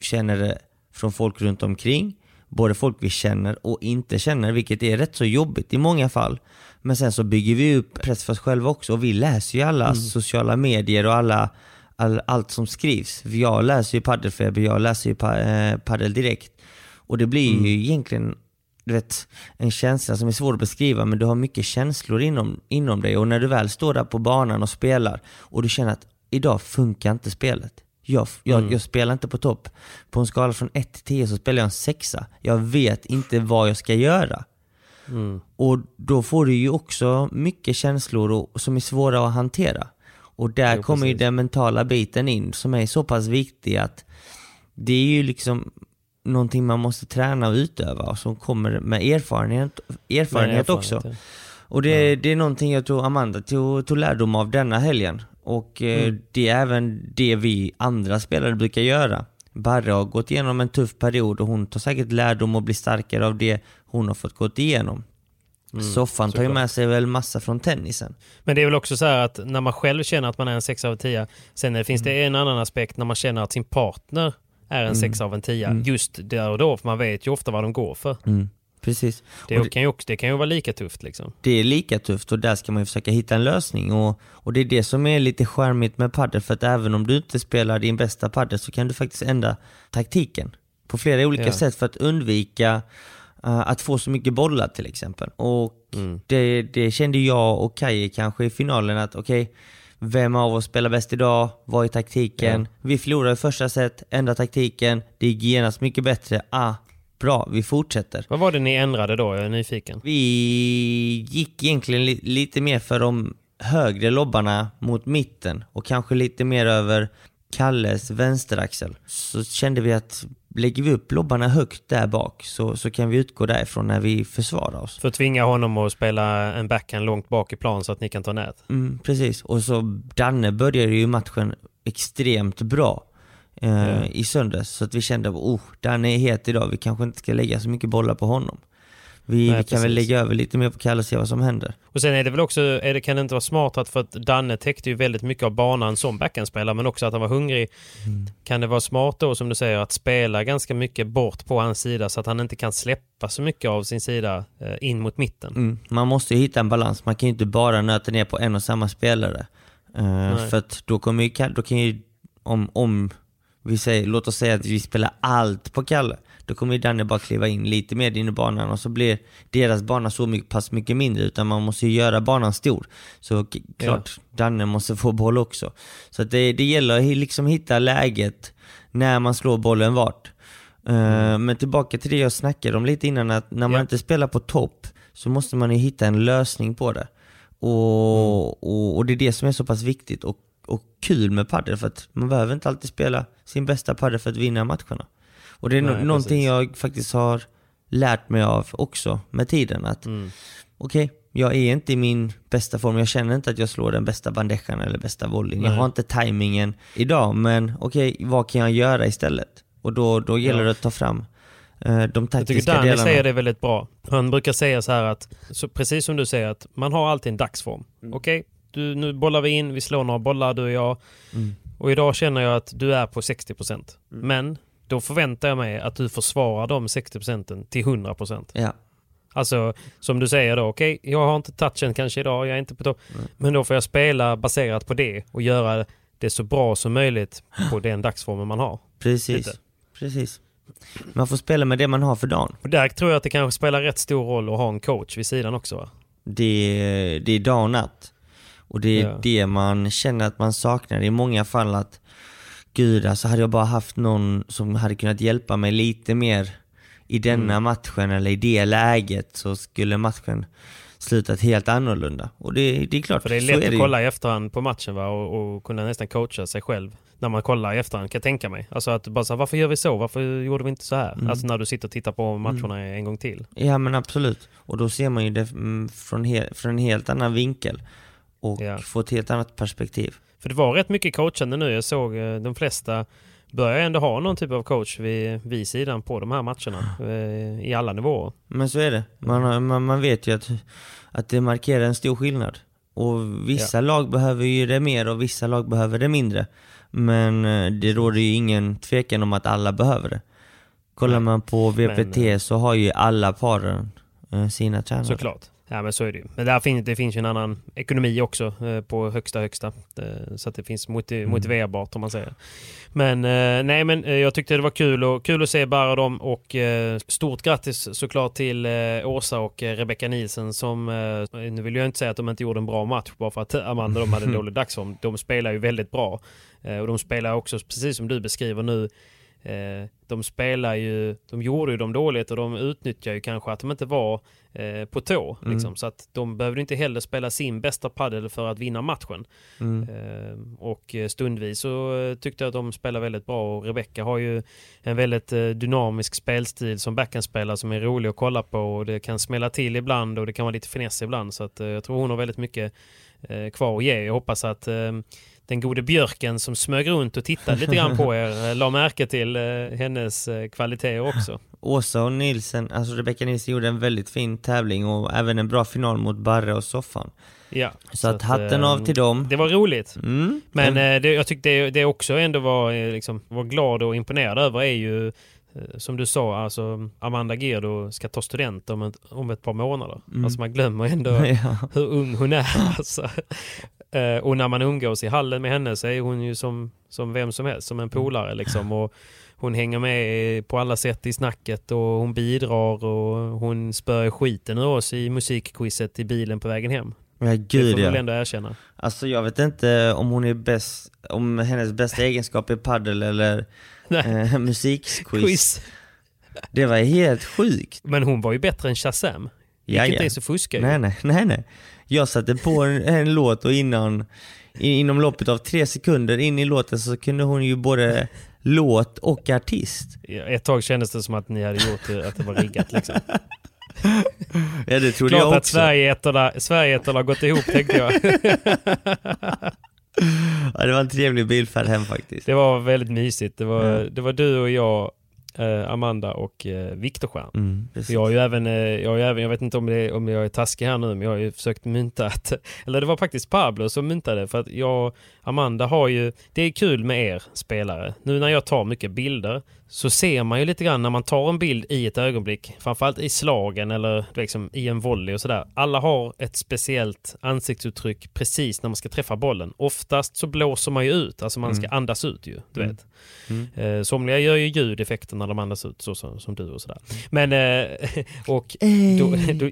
Speaker 4: känner det från folk runt omkring, både folk vi känner och inte känner, vilket är rätt så jobbigt i många fall. Men sen så bygger vi upp press för oss själva också och vi läser ju alla mm. sociala medier och alla, all, allt som skrivs. Jag läser ju Paddelfeber, jag läser ju pa, eh, Direkt. Och det blir mm. ju egentligen du vet, en känsla som är svår att beskriva, men du har mycket känslor inom, inom dig. Och när du väl står där på banan och spelar och du känner att idag funkar inte spelet. Jag, jag, mm. jag spelar inte på topp. På en skala från 1 till 10 så spelar jag en sexa. Jag vet inte vad jag ska göra. Mm. Och då får du ju också mycket känslor och, som är svåra att hantera. Och där jo, kommer ju den mentala biten in som är så pass viktig att det är ju liksom någonting man måste träna och utöva och som kommer med erfarenhet, erfarenhet, också. Och det, ja. det är någonting jag tror Amanda tog, tog lärdom av denna helgen. Och eh, mm. det är även det vi andra spelare brukar göra. Barre har gått igenom en tuff period och hon tar säkert lärdom och blir starkare av det hon har fått gått igenom. Mm, Soffan tar ju med sig väl massa från tennisen.
Speaker 3: Men det är väl också så att när man själv känner att man är en 6 av 10, sen finns mm. det en annan aspekt när man känner att sin partner är en 6 mm. av en 10. Mm. Just där och då, för man vet ju ofta vad de går för.
Speaker 4: Mm. Precis.
Speaker 3: Det, det, kan ju också, det kan ju vara lika tufft liksom.
Speaker 4: Det är lika tufft och där ska man ju försöka hitta en lösning. Och, och det är det som är lite charmigt med padel, för att även om du inte spelar din bästa padel så kan du faktiskt ändra taktiken på flera olika ja. sätt för att undvika uh, att få så mycket bollar till exempel. Och mm. det, det, kände jag och Kaje kanske i finalen att okej, okay, vem av oss spelar bäst idag? Vad är taktiken? Ja. Vi förlorade första set, ändra taktiken, det gick genast mycket bättre. Ah, bra, vi fortsätter.
Speaker 3: Vad var det ni ändrade då? Jag är nyfiken.
Speaker 4: Vi gick egentligen li lite mer för de högre lobbarna mot mitten och kanske lite mer över Kalles vänsteraxel. Så kände vi att lägger vi upp lobbarna högt där bak så, så kan vi utgå därifrån när vi försvarar oss.
Speaker 3: För att tvinga honom att spela en backhand långt bak i plan så att ni kan ta nät?
Speaker 4: Mm, precis, och så Danne började ju matchen extremt bra eh,
Speaker 3: Ja.
Speaker 4: i söndags. Så att vi kände, oh, Danne är het idag, vi kanske inte ska lägga så mycket bollar på honom. Vi,
Speaker 3: Nej,
Speaker 4: vi kan väl lägga över lite mer på Kalle och se vad som händer.
Speaker 3: Och sen är det väl också, är det, kan det inte vara smart att för att Danne täckte ju väldigt mycket av banan som backhandspelare men också att han var hungrig. Kan det vara smart då som du säger att spela ganska mycket bort på hans sida så att han inte kan släppa så mycket av sin sida eh, in mot mitten?
Speaker 4: Mm. Man måste ju hitta en balans, man kan ju inte bara nöta ner på en och samma spelare. Eh, för att då kommer ju då kan ju, om, om vi säger, låt oss säga att vi spelar allt på Kalle, då kommer ju Danne bara kliva in lite mer in i banan och så blir deras bana så mycket, pass mycket mindre, utan man måste ju göra banan stor. Så klart, Danne måste få boll också. Så att det, det gäller att liksom hitta läget när man slår bollen vart. Eh, Men tillbaka till det jag snackade om lite innan, att när man
Speaker 3: Ja.
Speaker 4: inte spelar på topp så måste man ju hitta en lösning på det. Och, och, och det är det som är så pass viktigt och, och kul med padel för att man behöver inte alltid spela sin bästa padel för att vinna matcherna. Och det är
Speaker 3: Nej,
Speaker 4: no- någonting
Speaker 3: precis.
Speaker 4: jag faktiskt har lärt mig av också med tiden. Att
Speaker 3: Mm.
Speaker 4: okej, jag är inte i min bästa form. Jag känner inte att jag slår den bästa bandejan eller bästa volleyn. Jag har inte tajmingen idag, men okej, vad kan jag göra istället? Och då, då gäller
Speaker 3: Ja.
Speaker 4: det att ta fram eh, de
Speaker 3: Jag tycker
Speaker 4: taktiska
Speaker 3: Danny
Speaker 4: delarna.
Speaker 3: säger det väldigt bra. Han brukar säga så här att, så precis som du säger, att man har alltid en dagsform.
Speaker 4: Mm.
Speaker 3: Okej, du, nu bollar vi in, vi slår några bollar du och jag.
Speaker 4: Mm.
Speaker 3: Och idag känner jag att du är på 60%. Men då förväntar jag mig att du försvarar de 60% till 100%.
Speaker 4: Ja,
Speaker 3: Alltså som du säger då, okej, jag har inte touchen kanske idag, jag är inte på topp. Men då får jag spela baserat på det och göra det så bra som möjligt på den dagsformen man har.
Speaker 4: precis.
Speaker 3: Lite.
Speaker 4: Precis. Man får spela med det man har för dagen.
Speaker 3: Och där tror jag att det kanske spelar rätt stor roll att ha en coach vid sidan också va?
Speaker 4: det, det är dag och natt. Och det är
Speaker 3: Ja.
Speaker 4: det man känner att man saknar i många fall att Gud, alltså hade jag bara haft någon som hade kunnat hjälpa mig lite mer i denna
Speaker 3: Mm.
Speaker 4: matchen eller i det läget så skulle matchen slutat helt annorlunda. Och det, det är klart,
Speaker 3: För det är
Speaker 4: så
Speaker 3: lätt
Speaker 4: det
Speaker 3: att kolla i efterhand på matchen va? Och, och kunna nästan coacha sig själv när man kollar i efterhand kan jag tänka mig. Alltså att bara säga varför gör vi så? Varför gjorde vi inte så här?
Speaker 4: Mm.
Speaker 3: Alltså när du sitter och tittar på matcherna en gång till.
Speaker 4: Ja men absolut. Och då ser man ju det mm, från, he, från en helt annan vinkel. Och
Speaker 3: Ja.
Speaker 4: får ett helt annat perspektiv.
Speaker 3: För det var rätt mycket coachande nu. Jag såg eh, de flesta börjar ändå ha någon typ av coach vid, vid sidan på de här matcherna. eh, I alla nivåer.
Speaker 4: Men så är det. Man, man, man vet ju att, att det markerar en stor skillnad. Och vissa lag behöver ju det mer och vissa lag behöver det mindre. Men eh, det råder ju ingen tvekan om att alla behöver det. Kollar
Speaker 3: Nej.
Speaker 4: man på VPT
Speaker 3: Men,
Speaker 4: så har ju alla paren sina tränare.
Speaker 3: Såklart. Ja men så är det ju. Men där finns, det finns ju en annan ekonomi också eh, på högsta högsta. Eh, så att det finns motiv, motiverbart om man säger. Men eh, nej men eh, jag tyckte det var kul, och, kul att se bara dem och eh, stort grattis såklart till eh, Åsa och Rebecca Nielsen som, nu vill jag inte säga att de inte gjorde en bra match bara för att Amanda de hade en dålig dagsform. De spelar ju väldigt bra. Och de spelar också, precis som du beskriver nu, Eh, de spelar ju, de gjorde ju dem dåligt och de utnyttjar ju kanske att de inte var eh, på tå.
Speaker 4: Mm.
Speaker 3: Liksom, så att de behövde inte heller spela sin bästa padel för att vinna matchen.
Speaker 4: Mm.
Speaker 3: Eh, och eh, stundvis så eh, tyckte jag att de spelar väldigt bra och Rebecca har ju en väldigt eh, dynamisk spelstil som backhandspelare som är rolig att kolla på och det kan smälla till ibland och det kan vara lite finess ibland så att jag tror hon har väldigt mycket kvar att ge. Jag hoppas att den gode björken som smög runt och tittade lite grann på er eh, la märke till eh, hennes eh, kvaliteter också.
Speaker 4: Åsa och Nilsen, alltså Rebecca Nilsen gjorde en väldigt fin tävling och även en bra final mot Barre och Soffan.
Speaker 3: Ja,
Speaker 4: Så, att hatten
Speaker 3: eh,
Speaker 4: av till dem.
Speaker 3: Det var roligt.
Speaker 4: Mm.
Speaker 3: Men
Speaker 4: En-
Speaker 3: eh, det, jag tyckte det, det också ändå var, liksom, var glad och imponerad över är ju som du sa, alltså Amanda Gerdo ska ta student om ett, om ett par månader.
Speaker 4: Mm.
Speaker 3: Alltså man glömmer ändå
Speaker 4: ja.
Speaker 3: hur ung hon är. Alltså. Eh, och när man umgås i hallen med henne så är hon ju som, som vem som helst, som en polare liksom. Och hon hänger med på alla sätt i snacket och hon bidrar och hon spör skiten ur oss i musikquizet i bilen på vägen hem.
Speaker 4: Ja,
Speaker 3: Det
Speaker 4: gud
Speaker 3: får man väl ändå erkänna.
Speaker 4: Alltså jag vet inte om hon är bäst, om hennes bästa egenskap är paddel eller eh, musikquiz.
Speaker 3: Quiz.
Speaker 4: Det var helt sjukt.
Speaker 3: Men hon var ju bättre än Shazam. Gick
Speaker 4: Ja,
Speaker 3: inte
Speaker 4: ja.
Speaker 3: ens att fuska ju.
Speaker 4: Nej, nej, nej, nej. Jag satte på en, en låt och innan, inom loppet av tre sekunder in i låten så kunde hon ju både låt och artist.
Speaker 3: Ett tag kändes det som att ni hade gjort det, att det var riggat liksom.
Speaker 4: Ja, det trodde
Speaker 3: Klart
Speaker 4: jag
Speaker 3: att
Speaker 4: också.
Speaker 3: Sverigeättarna Sverigeättarna har gått ihop tänkte jag.
Speaker 4: Ja, det var en trevlig bilfärd hem faktiskt.
Speaker 3: Det var väldigt mysigt. Det var,
Speaker 4: Ja.
Speaker 3: det var du och jag, Amanda och eh, Viktor Stjern.
Speaker 4: Mm.
Speaker 3: Jag har ju även, eh, jag, har ju även, jag vet inte om, det, om jag är taskig här nu, men jag har ju försökt mynta att, eller det var faktiskt Pablo som myntade för att jag Amanda har ju, det är kul med er spelare. Nu när jag tar mycket bilder så ser man ju lite grann när man tar en bild i ett ögonblick, framförallt i slagen eller liksom i en volley och sådär. Alla har ett speciellt ansiktsuttryck precis när man ska träffa bollen. Oftast så blåser man ju ut, alltså man ska andas ut ju, du vet. Eh, somliga gör ju ljudeffekter när de andas ut, så, så, som du och sådär. Men, eh, och, då, då,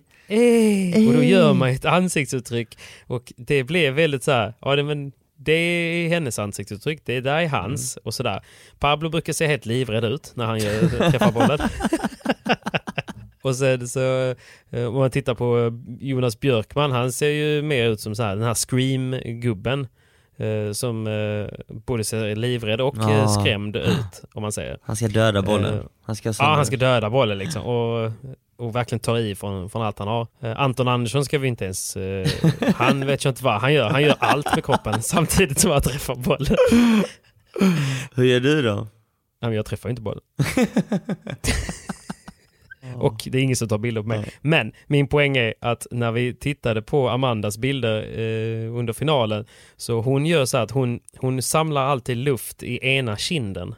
Speaker 3: och då gör man ett ansiktsuttryck och det blev väldigt så här, ja det, men det är hennes ansiktsuttryck, det där är hans och sådär. Pablo brukar se helt livrädd ut när han gör, träffar bollen. Och sen så, eh, om man tittar på Jonas Björkman, han ser ju mer ut som så här, den här Scream-gubben. eh, Som eh, både ser livrädd och eh,
Speaker 4: Ja.
Speaker 3: skrämd ut, om man säger.
Speaker 4: Han ska döda bollen.
Speaker 3: Eh,
Speaker 4: Han ska,
Speaker 3: Ja, han ska döda bollen liksom. Och, och verkligen ta i från, från allt han har. Eh, Anton Andersson ska vi inte ens... Eh, han vet jag inte vad han gör. Han gör allt med kroppen samtidigt som han träffar bollen.
Speaker 4: Hur gör du då?
Speaker 3: Nej, men jag träffar inte bollen. Och det är ingen som tar bilder på mig.
Speaker 4: Nej.
Speaker 3: Men min poäng är att när vi tittade på Amandas bilder eh, under finalen så hon gör så att hon, hon samlar alltid luft i ena kinden.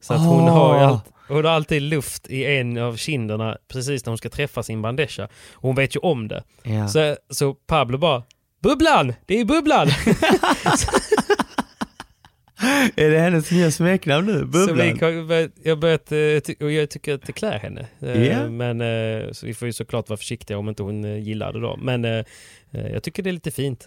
Speaker 3: Så att hon,
Speaker 4: Ah.
Speaker 3: har ju allt, hon har alltid luft i en av kinderna precis när hon ska träffa sin bandeja. Och hon vet ju om det.
Speaker 4: Ja.
Speaker 3: Så, så Pablo bara Bubblan! Det är Bubblan!
Speaker 4: Är det hennes nya smeknamn nu?
Speaker 3: Så
Speaker 4: Bubblan?
Speaker 3: vi, kan- börjat- jag, börjat, eh, och jag tycker att det klär henne.
Speaker 4: Ja.
Speaker 3: Men eh, så vi får ju såklart vara försiktiga om inte hon eh, gillar det då. Men jag tycker det är lite fint.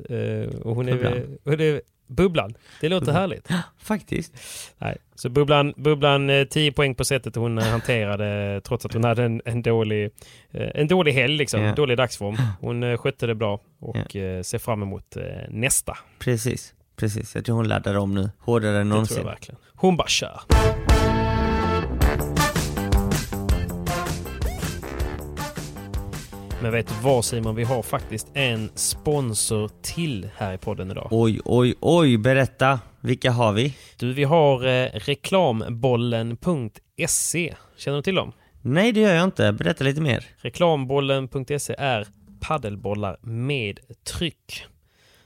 Speaker 3: Och hon är, och det Bubblan. Det låter
Speaker 4: Bubblan.
Speaker 3: härligt.
Speaker 4: Faktiskt.
Speaker 3: Nej. Så Bubblan, Bubblan eh, 10 poäng på sättet hon eh, hanterade trots att hon hade en, en, dålig, eh, en dålig helg, liksom,
Speaker 4: Ja.
Speaker 3: en dålig dagsform. Hon eh, skötte det bra och eh, ser fram emot eh, nästa.
Speaker 4: Precis. Precis. Jag tror hon laddar om nu. Hårdare än
Speaker 3: Det tror
Speaker 4: någonsin.
Speaker 3: jag verkligen. Hon bara kör. Men vet du vad Simon? Vi har faktiskt en sponsor till här i podden idag.
Speaker 4: Oj, oj, oj. Berätta. Vilka har vi?
Speaker 3: Du, vi har eh, reklambollen.se. Känner du till dem?
Speaker 4: Nej, det gör jag inte. Berätta lite mer.
Speaker 3: Reklambollen.se är paddelbollar med tryck.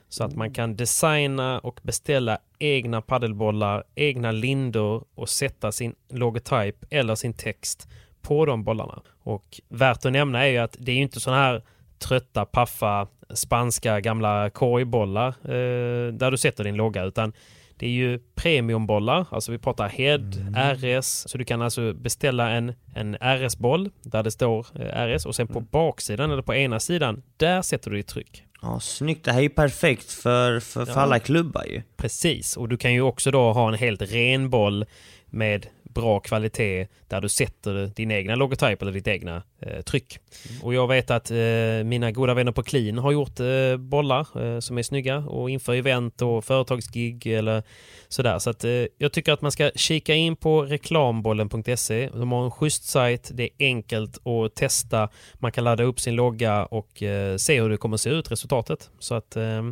Speaker 3: Så att man kan designa och beställa egna paddelbollar, egna lindor och sätta sin logotyp eller sin text på de bollarna. Och värt att nämna är ju att det är ju inte sådana här trötta, paffa, spanska gamla korgbollar eh, där du sätter din logga utan det är ju premiumbollar, alltså vi pratar head, RS, så du kan alltså beställa en, en RS-boll där det står eh, RS och sen på baksidan eller på ena sidan, där sätter du ditt tryck.
Speaker 4: Ja, snyggt. Det här är ju perfekt för, för, för
Speaker 3: Ja.
Speaker 4: alla klubbar ju.
Speaker 3: Precis, och du kan ju också då ha en helt ren boll med bra kvalitet där du sätter din egna logotyp eller ditt egna eh, tryck. Och jag vet att eh, mina goda vänner på Clean har gjort eh, bollar eh, som är snygga och inför event och företagsgig eller sådär. Så att eh, jag tycker att man ska kika in på reklambollen.se. De har en schysst sajt, det är enkelt att testa, man kan ladda upp sin logga och eh, se hur det kommer att se ut, resultatet. Så att eh,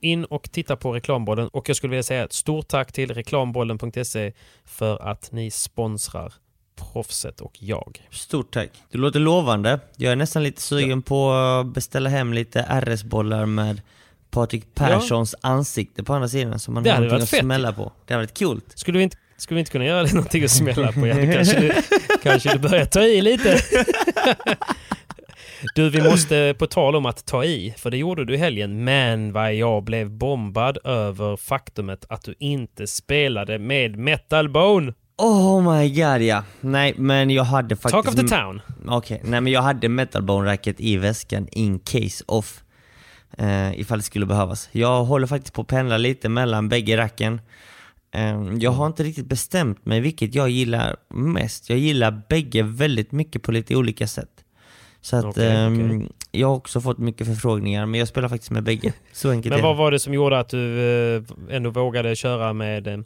Speaker 3: in och titta på reklambollen och jag skulle vilja säga ett stort tack till reklambollen.se för att ni sponsrar proffset och jag.
Speaker 4: Stort tack. Det låter lovande. Jag är nästan lite sugen på att beställa hem lite RS-bollar med Patrik Perssons ansikte på andra sidan så man
Speaker 3: Det
Speaker 4: har någonting att
Speaker 3: fett.
Speaker 4: smälla på. Det hade varit coolt.
Speaker 3: Skulle vi inte, skulle vi inte kunna göra det någonting att smälla på? Ja, kanske, du, kanske du börjar ta i lite. Du, vi måste på tal om att ta i, för det gjorde du i helgen, men vad jag blev bombad över faktumet att du inte spelade med Metal Bone.
Speaker 4: Oh my god ja. Nej men jag hade faktiskt...
Speaker 3: Talk of the town.
Speaker 4: Okej, nej men jag hade metalbone-racket i väskan in case of. Eh, ifall det skulle behövas. Jag håller faktiskt på att pendla lite mellan bägge racken. Ehm, Jag har inte riktigt bestämt mig vilket jag gillar mest. Jag gillar bägge väldigt mycket på lite olika sätt. Så att
Speaker 3: Okej,
Speaker 4: ehm,
Speaker 3: okej.
Speaker 4: jag har också fått mycket förfrågningar, men jag spelar faktiskt med bägge. Så enkelt
Speaker 3: Men vad var det som gjorde att du eh, ändå vågade köra med eh,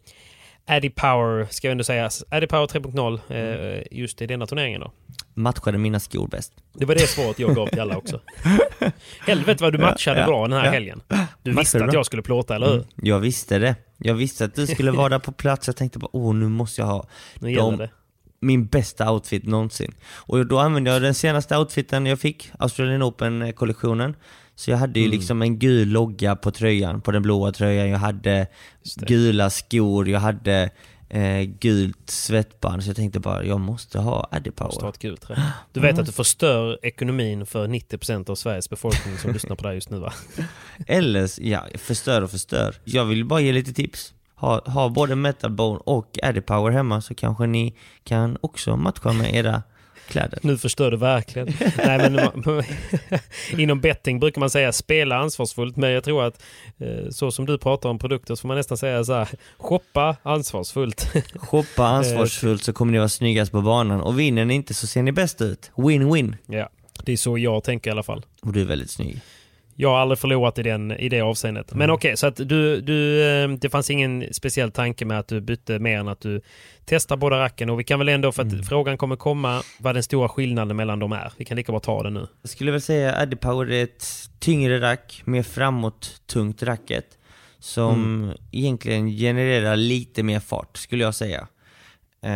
Speaker 3: Addy Power, ska jag ändå säga, Addy Power 3.0
Speaker 4: Mm.
Speaker 3: eh, just i denna turneringen då?
Speaker 4: Matchade mina skor bäst.
Speaker 3: Det var det svaret jag gav till alla också. Helvete vad du matchade
Speaker 4: Ja,
Speaker 3: bra den här
Speaker 4: ja.
Speaker 3: helgen. Du
Speaker 4: Matchade
Speaker 3: visste att
Speaker 4: bra.
Speaker 3: jag skulle plåta, eller hur?
Speaker 4: Mm, jag visste det. Jag visste att du skulle vara där på plats. Jag tänkte bara, åh nu måste jag ha
Speaker 3: Nu
Speaker 4: de-
Speaker 3: det.
Speaker 4: Min bästa outfit någonsin. Och då använde jag den senaste outfiten jag fick, Australian Open-kollektionen. Så jag hade ju
Speaker 3: Mm.
Speaker 4: liksom en gul logga på tröjan, på den blåa tröjan. Jag hade gula skor, jag hade eh, gult svettband. Så jag tänkte bara, jag måste ha Addy
Speaker 3: Måste ha
Speaker 4: Power.
Speaker 3: ett gult trä. Du vet att du förstör ekonomin för 90% av Sveriges befolkning som lyssnar på det här just nu va?
Speaker 4: Eller, ja, förstör och förstör. Jag vill bara ge lite tips. Ha, ha både Metal Bone och Addy Power hemma så kanske ni kan också matcha med era kläder.
Speaker 3: Nu förstör du verkligen. Nej, men, inom betting brukar man säga spela ansvarsfullt, men jag tror att eh, så som du pratar om produkter så får man nästan säga så här, shoppa ansvarsfullt.
Speaker 4: Shoppa ansvarsfullt så kommer ni vara snyggast på banan och vinner ni inte så ser ni bäst ut. Win-win.
Speaker 3: ja, det är så jag tänker i alla fall.
Speaker 4: Och du är väldigt snygg.
Speaker 3: Jag har aldrig förlorat i, den, i det avseendet.
Speaker 4: Mm.
Speaker 3: Men okej, så att du, du, eh, det fanns ingen speciell tanke med att du bytte mer än att du testar båda racken. Och vi kan väl ändå, för att
Speaker 4: Mm.
Speaker 3: frågan kommer komma, vad den stora skillnaden mellan dem är. Vi kan lika bra ta det nu.
Speaker 4: Jag skulle väl säga Addy Power är ett tyngre rack, mer framåt tungt racket. Som egentligen genererar lite mer fart, skulle jag säga. Eh,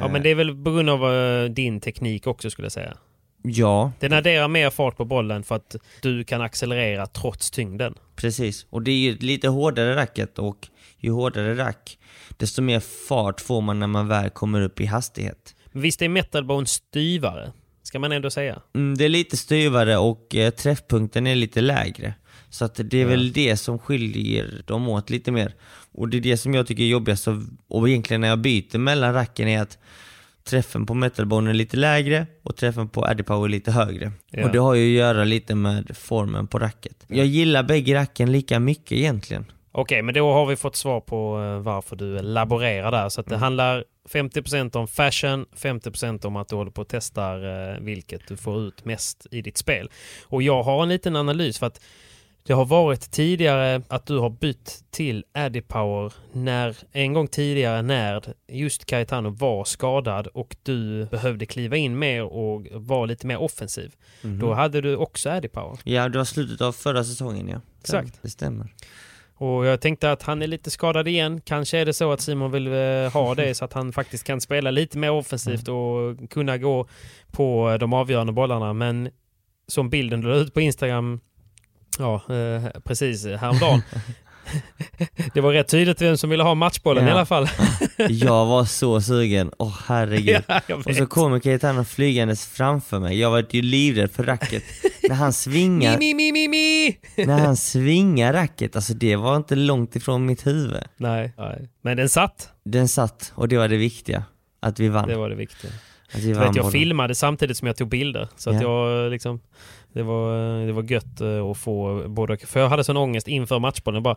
Speaker 3: Ja, men det är väl på grund av eh, din teknik också skulle jag säga.
Speaker 4: Ja,
Speaker 3: Den adderar mer fart på bollen för att du kan accelerera trots tyngden.
Speaker 4: precis. Och det är ju lite hårdare racket och ju hårdare rack, desto mer fart får man när man väl kommer upp i hastighet.
Speaker 3: Men visst är metalbone styvare? Ska man ändå säga.
Speaker 4: Mm, det är lite styvare och eh, träffpunkten är lite lägre. Så att det är väl det som skiljer dem åt lite mer. Och det är det som jag tycker är jobbigast och egentligen när jag byter mellan racken är att träffen på metalbone är lite lägre och träffen på Addy Power är lite högre.
Speaker 3: Ja.
Speaker 4: Och det har ju att göra lite med formen på racket. Jag gillar bägge racken lika mycket egentligen.
Speaker 3: Okej, men då har vi fått svar på eh, varför du laborerar där. Så det handlar 50% om fashion, 50% om att du håller på och testar eh, vilket du får ut mest i ditt spel. Och jag har en liten analys för att det har varit tidigare att du har bytt till Addy Power när en gång tidigare när just Caetano var skadad och du behövde kliva in mer och vara lite mer offensiv. Då hade du också Addy Power.
Speaker 4: Ja, det var slutet av förra säsongen ja.
Speaker 3: Exakt.
Speaker 4: Det stämmer.
Speaker 3: Och jag tänkte att han är lite skadad igen. Kanske är det så att Simon vill eh, ha det så att han faktiskt kan spela lite mer offensivt och kunna gå på de avgörande bollarna. Men som bilden du ut på Instagram, ja eh, precis häromdagen. det var rätt tydligt vem som ville ha matchbollen i
Speaker 4: Ja.
Speaker 3: alla fall.
Speaker 4: Jag var så sugen, åh herregud.
Speaker 3: ja, jag
Speaker 4: Och så kommer Caetano flygandes framför mig. Jag var ju livrädd för racket. när han svingar,
Speaker 3: Mi, mi, mi, mi,
Speaker 4: när han svingar racket, alltså det var inte långt ifrån mitt huvud.
Speaker 3: Nej, nej, men den satt.
Speaker 4: Den satt och det var det viktiga. Att vi vann.
Speaker 3: Det var det viktiga.
Speaker 4: att vi vann
Speaker 3: jag
Speaker 4: bollen.
Speaker 3: filmade samtidigt som jag tog bilder. Så att
Speaker 4: Ja.
Speaker 3: jag liksom... Det var, det var gött eh, att få både och. För jag hade sån ångest inför matchbollen. Bara,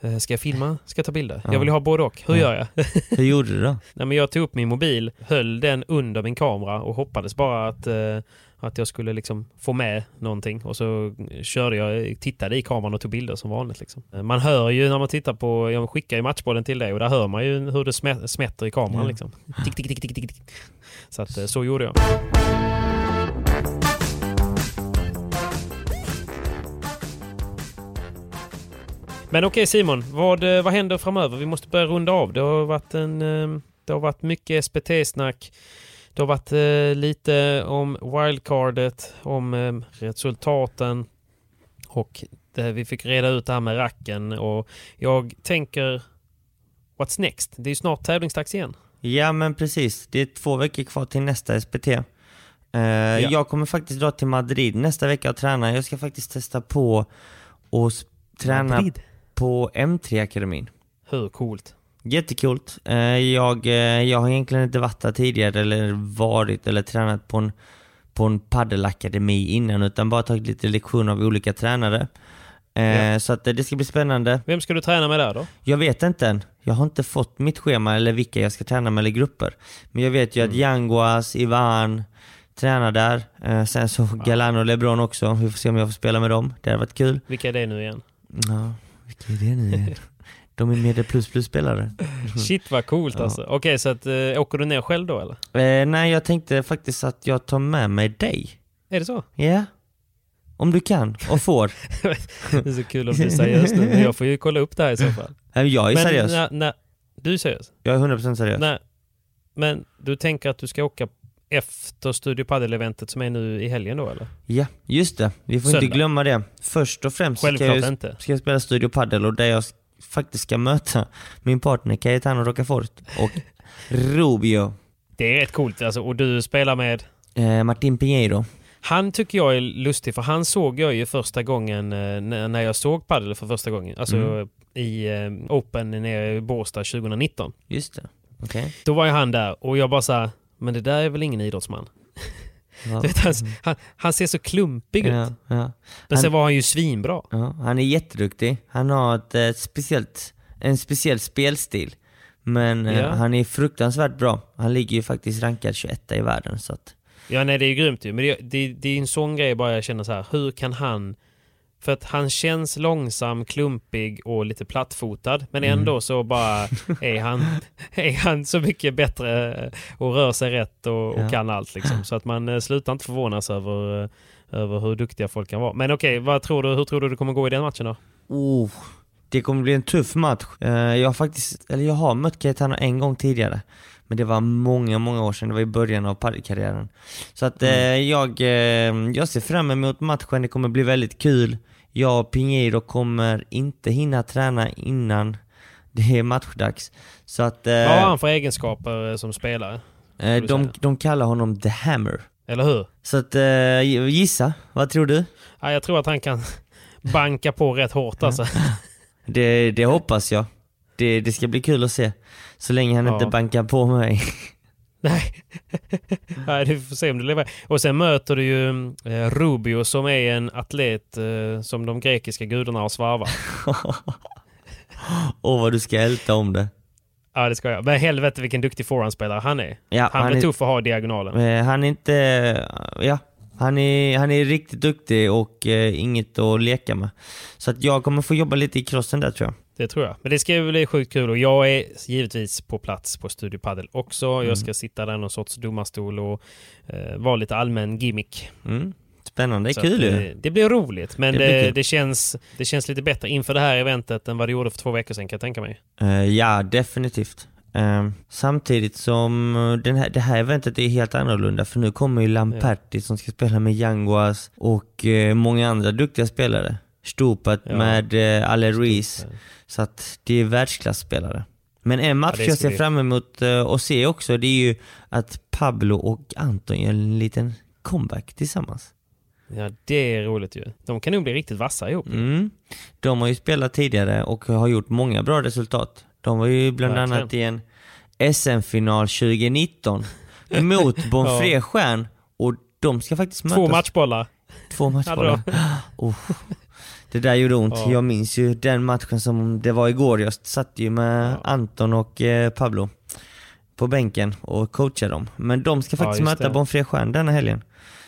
Speaker 3: eh, ska jag filma? Ska jag ta bilder?
Speaker 4: Ja.
Speaker 3: Jag vill ha både och. Hur
Speaker 4: Ja.
Speaker 3: gör jag?
Speaker 4: Hur gjorde du då?
Speaker 3: Nej, men jag tog upp min mobil, höll den under min kamera och hoppades bara att, eh, att jag skulle liksom få med någonting. Och så körde jag, tittade i kameran och tog bilder som vanligt. Liksom. Eh, Man hör ju när man tittar på, jag skickar ju matchbollen till dig och där hör man ju hur det smä- smätter i kameran.
Speaker 4: Ja.
Speaker 3: Liksom. Tick, tick, tick, tick, tick. Så att, eh, så gjorde jag. Men okej Simon, vad, eh, vad händer framöver? Vi måste börja runda av. Det har varit, en, eh, det har varit mycket SPT-snack. Det har varit eh, lite om wildcardet, om resultaten och det, vi fick reda ut det här med racken och jag tänker What's next? Det är ju snart tävlingsdags igen.
Speaker 4: Ja men precis, det är två veckor kvar till nästa SPT. Eh, Jag kommer faktiskt dra till Madrid nästa vecka och träna. Jag ska faktiskt testa på och träna
Speaker 3: Madrid.
Speaker 4: På M3-akademin.
Speaker 3: Hur coolt?
Speaker 4: Jättekult. Eh, Jag, eh, jag har egentligen inte varit där tidigare eller varit eller tränat på en, på en paddelakademi innan utan bara tagit lite lektioner av olika tränare. Eh,
Speaker 3: Ja.
Speaker 4: Så att det ska bli spännande.
Speaker 3: Vem ska du träna med där då?
Speaker 4: Jag vet inte än. Jag har inte fått mitt schema eller vilka jag ska träna med eller grupper. Men jag vet ju att Yanguas, Ivan tränar där. Sen så Galano och LeBron också. Vi får se om jag får spela med dem. Det hade varit kul.
Speaker 3: Vilka är det nu igen?
Speaker 4: Ja, vilka är det nu igen? De är medel plus plus spelare.
Speaker 3: Shit vad coolt
Speaker 4: Ja.
Speaker 3: alltså. Okej, så att, eh, åker du ner själv då eller?
Speaker 4: Eh, nej, jag tänkte faktiskt att jag tar med mig dig.
Speaker 3: Är det så?
Speaker 4: Ja. Om du kan och får.
Speaker 3: Det är så kul om du är seriös nu, men jag får ju kolla upp det här i så fall.
Speaker 4: Jag är
Speaker 3: men,
Speaker 4: seriös.
Speaker 3: När, när, du är seriös?
Speaker 4: Jag är 100% seriös.
Speaker 3: Nej. Men du tänker att du ska åka efter Studio Padel-eventet som är nu i helgen då eller?
Speaker 4: Ja, just det. Vi får
Speaker 3: Söndag.
Speaker 4: inte glömma det. Först och främst ska jag,
Speaker 3: inte.
Speaker 4: ska jag spela Studio Padel och där jag faktiskt ska möta min partner Cayetano Rocafort och Rubio.
Speaker 3: Det är rätt coolt alltså. Och du spelar med...
Speaker 4: Eh, Martin Pinheiro.
Speaker 3: Han tycker jag är lustig för han såg jag ju första gången eh, när jag såg padel för första gången. Alltså
Speaker 4: Mm.
Speaker 3: i eh, Open nere i Båstad 2019.
Speaker 4: Just det. Okej.
Speaker 3: Då var ju han där och jag bara sa men det där är väl ingen idrottsman?
Speaker 4: Ja.
Speaker 3: Vet, han, han, han ser så klumpig ut.
Speaker 4: Ja, ja.
Speaker 3: Men sen var han ju svinbra.
Speaker 4: Han är jätteduktig. Han har ett, eh, speciellt, en speciell spelstil. Men eh, han är fruktansvärt bra. Han ligger ju faktiskt rankad 21 i världen. Så att,
Speaker 3: Ja, nej det är ju grymt ju. Men det, det, det är en sån grej bara jag känner så här. Hur kan han... För att han känns långsam, klumpig och lite plattfotad. Men
Speaker 4: Mm.
Speaker 3: ändå så bara är han, är han så mycket bättre och rör sig rätt och, och
Speaker 4: Ja.
Speaker 3: kan allt liksom. Så att man eh, slutar inte förvånas över, eh, över hur duktiga folk kan vara. Men okej, vad tror du, hur tror du det kommer gå i den matchen då?
Speaker 4: oh, det kommer bli en tuff match. Eh, jag har faktiskt, eller jag har mött Cayetano en gång tidigare. Men det var många, många år sedan. Det var i början av padelkarriären. Så att eh, jag, eh, jag ser fram emot matchen. Det kommer bli väldigt kul. Jag och Pinheiro kommer inte hinna träna innan det är matchdags. Så att... Eh,
Speaker 3: Vad har han för egenskaper eh, som spelare?
Speaker 4: eh, de, de kallar honom The Hammer.
Speaker 3: Eller hur?
Speaker 4: Så att, gissa, vad tror du?
Speaker 3: Ja, jag tror att han kan banka på rätt hårt alltså.
Speaker 4: Det, det hoppas jag. Det, det ska bli kul att se. Så länge han
Speaker 3: Ja.
Speaker 4: inte bankar på mig.
Speaker 3: Nej. Nej, du får se om du lever. Och sen möter du ju eh, Rubio som är en atlet eh, som de grekiska gudarna har svarvat.
Speaker 4: Åh vad du ska älta om det.
Speaker 3: Ja, det ska jag. Men helvete vilken duktig forehandspelare han är.
Speaker 4: Ja,
Speaker 3: han,
Speaker 4: han
Speaker 3: blir
Speaker 4: är-
Speaker 3: tuff att ha i diagonalen.
Speaker 4: Eh, han är inte... Ja, han är, han är riktigt duktig och eh, inget att leka med. Så att jag kommer få jobba lite i crossen där tror jag.
Speaker 3: Det tror jag. Men det ska bli sjukt kul och jag är givetvis på plats på Studio Padel också.
Speaker 4: Mm.
Speaker 3: Jag ska sitta där någon sorts domarstol och eh, vara lite allmän gimmick.
Speaker 4: Mm. Spännande, det
Speaker 3: Så
Speaker 4: är kul ju.
Speaker 3: eh, Det blir roligt, men
Speaker 4: Det
Speaker 3: det, det, känns, det känns lite bättre inför det här eventet än vad det gjorde för två veckor sedan kan jag tänka mig.
Speaker 4: Eh, ja, definitivt. Eh, samtidigt som eh, den här, det här eventet är helt annorlunda för nu kommer ju Lamperti som ska spela med Yanguas och eh, många andra duktiga spelare. Stupat
Speaker 3: Ja.
Speaker 4: med eh, Ale Ruiz. Så att det är världsklasspelare. Men en match
Speaker 3: det
Speaker 4: jag ser fram emot eh, att se också det är ju att Pablo och Anton gör en liten comeback tillsammans.
Speaker 3: Ja, det är roligt ju. De kan nog bli riktigt vassa ihop.
Speaker 4: Mm. De har ju spelat tidigare och har gjort många bra resultat. De var ju bland
Speaker 3: Verkligen.
Speaker 4: annat i en SM-final 2019 mot Bonfré Stjärn och de ska faktiskt mötas.
Speaker 3: Två matchbollar.
Speaker 4: Två matchbollar. oh. Det där gjorde ont.
Speaker 3: Ja.
Speaker 4: Jag minns ju den matchen som det var igår. Jag satt ju med
Speaker 3: Ja.
Speaker 4: Anton och eh, Pablo på bänken och coachade dem. Men de ska
Speaker 3: Ja,
Speaker 4: faktiskt
Speaker 3: just
Speaker 4: möta. Bonfré Stjärn denna helgen.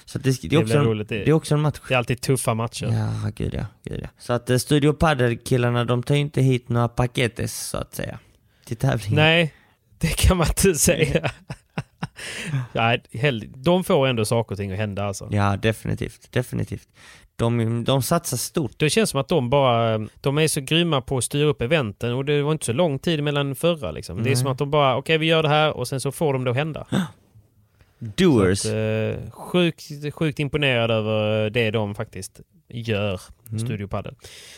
Speaker 4: Så det, det, är också en,
Speaker 3: roligt.
Speaker 4: det
Speaker 3: Det-
Speaker 4: är också en match.
Speaker 3: Det är alltid tuffa matcher.
Speaker 4: Ja, gud ja, gud ja. Så att eh, Studio Padel-killarna, de tar ju inte hit några paketes så att säga. Till tävlingen.
Speaker 3: Nej, det kan man inte säga. Nej, hell- de får ändå saker och ting att hända alltså.
Speaker 4: Ja, definitivt. Definitivt. De, de satsar stort.
Speaker 3: Det känns som att de bara, de är så grymma på att styra upp eventen och det var inte så lång tid mellan förra liksom. Det är som att de bara, okej vi gör det här och sen så får de det att hända.
Speaker 4: Doers.
Speaker 3: Så att, eh, sjukt, sjukt imponerad över det de faktiskt gör,
Speaker 4: Mm.
Speaker 3: Studio Padel.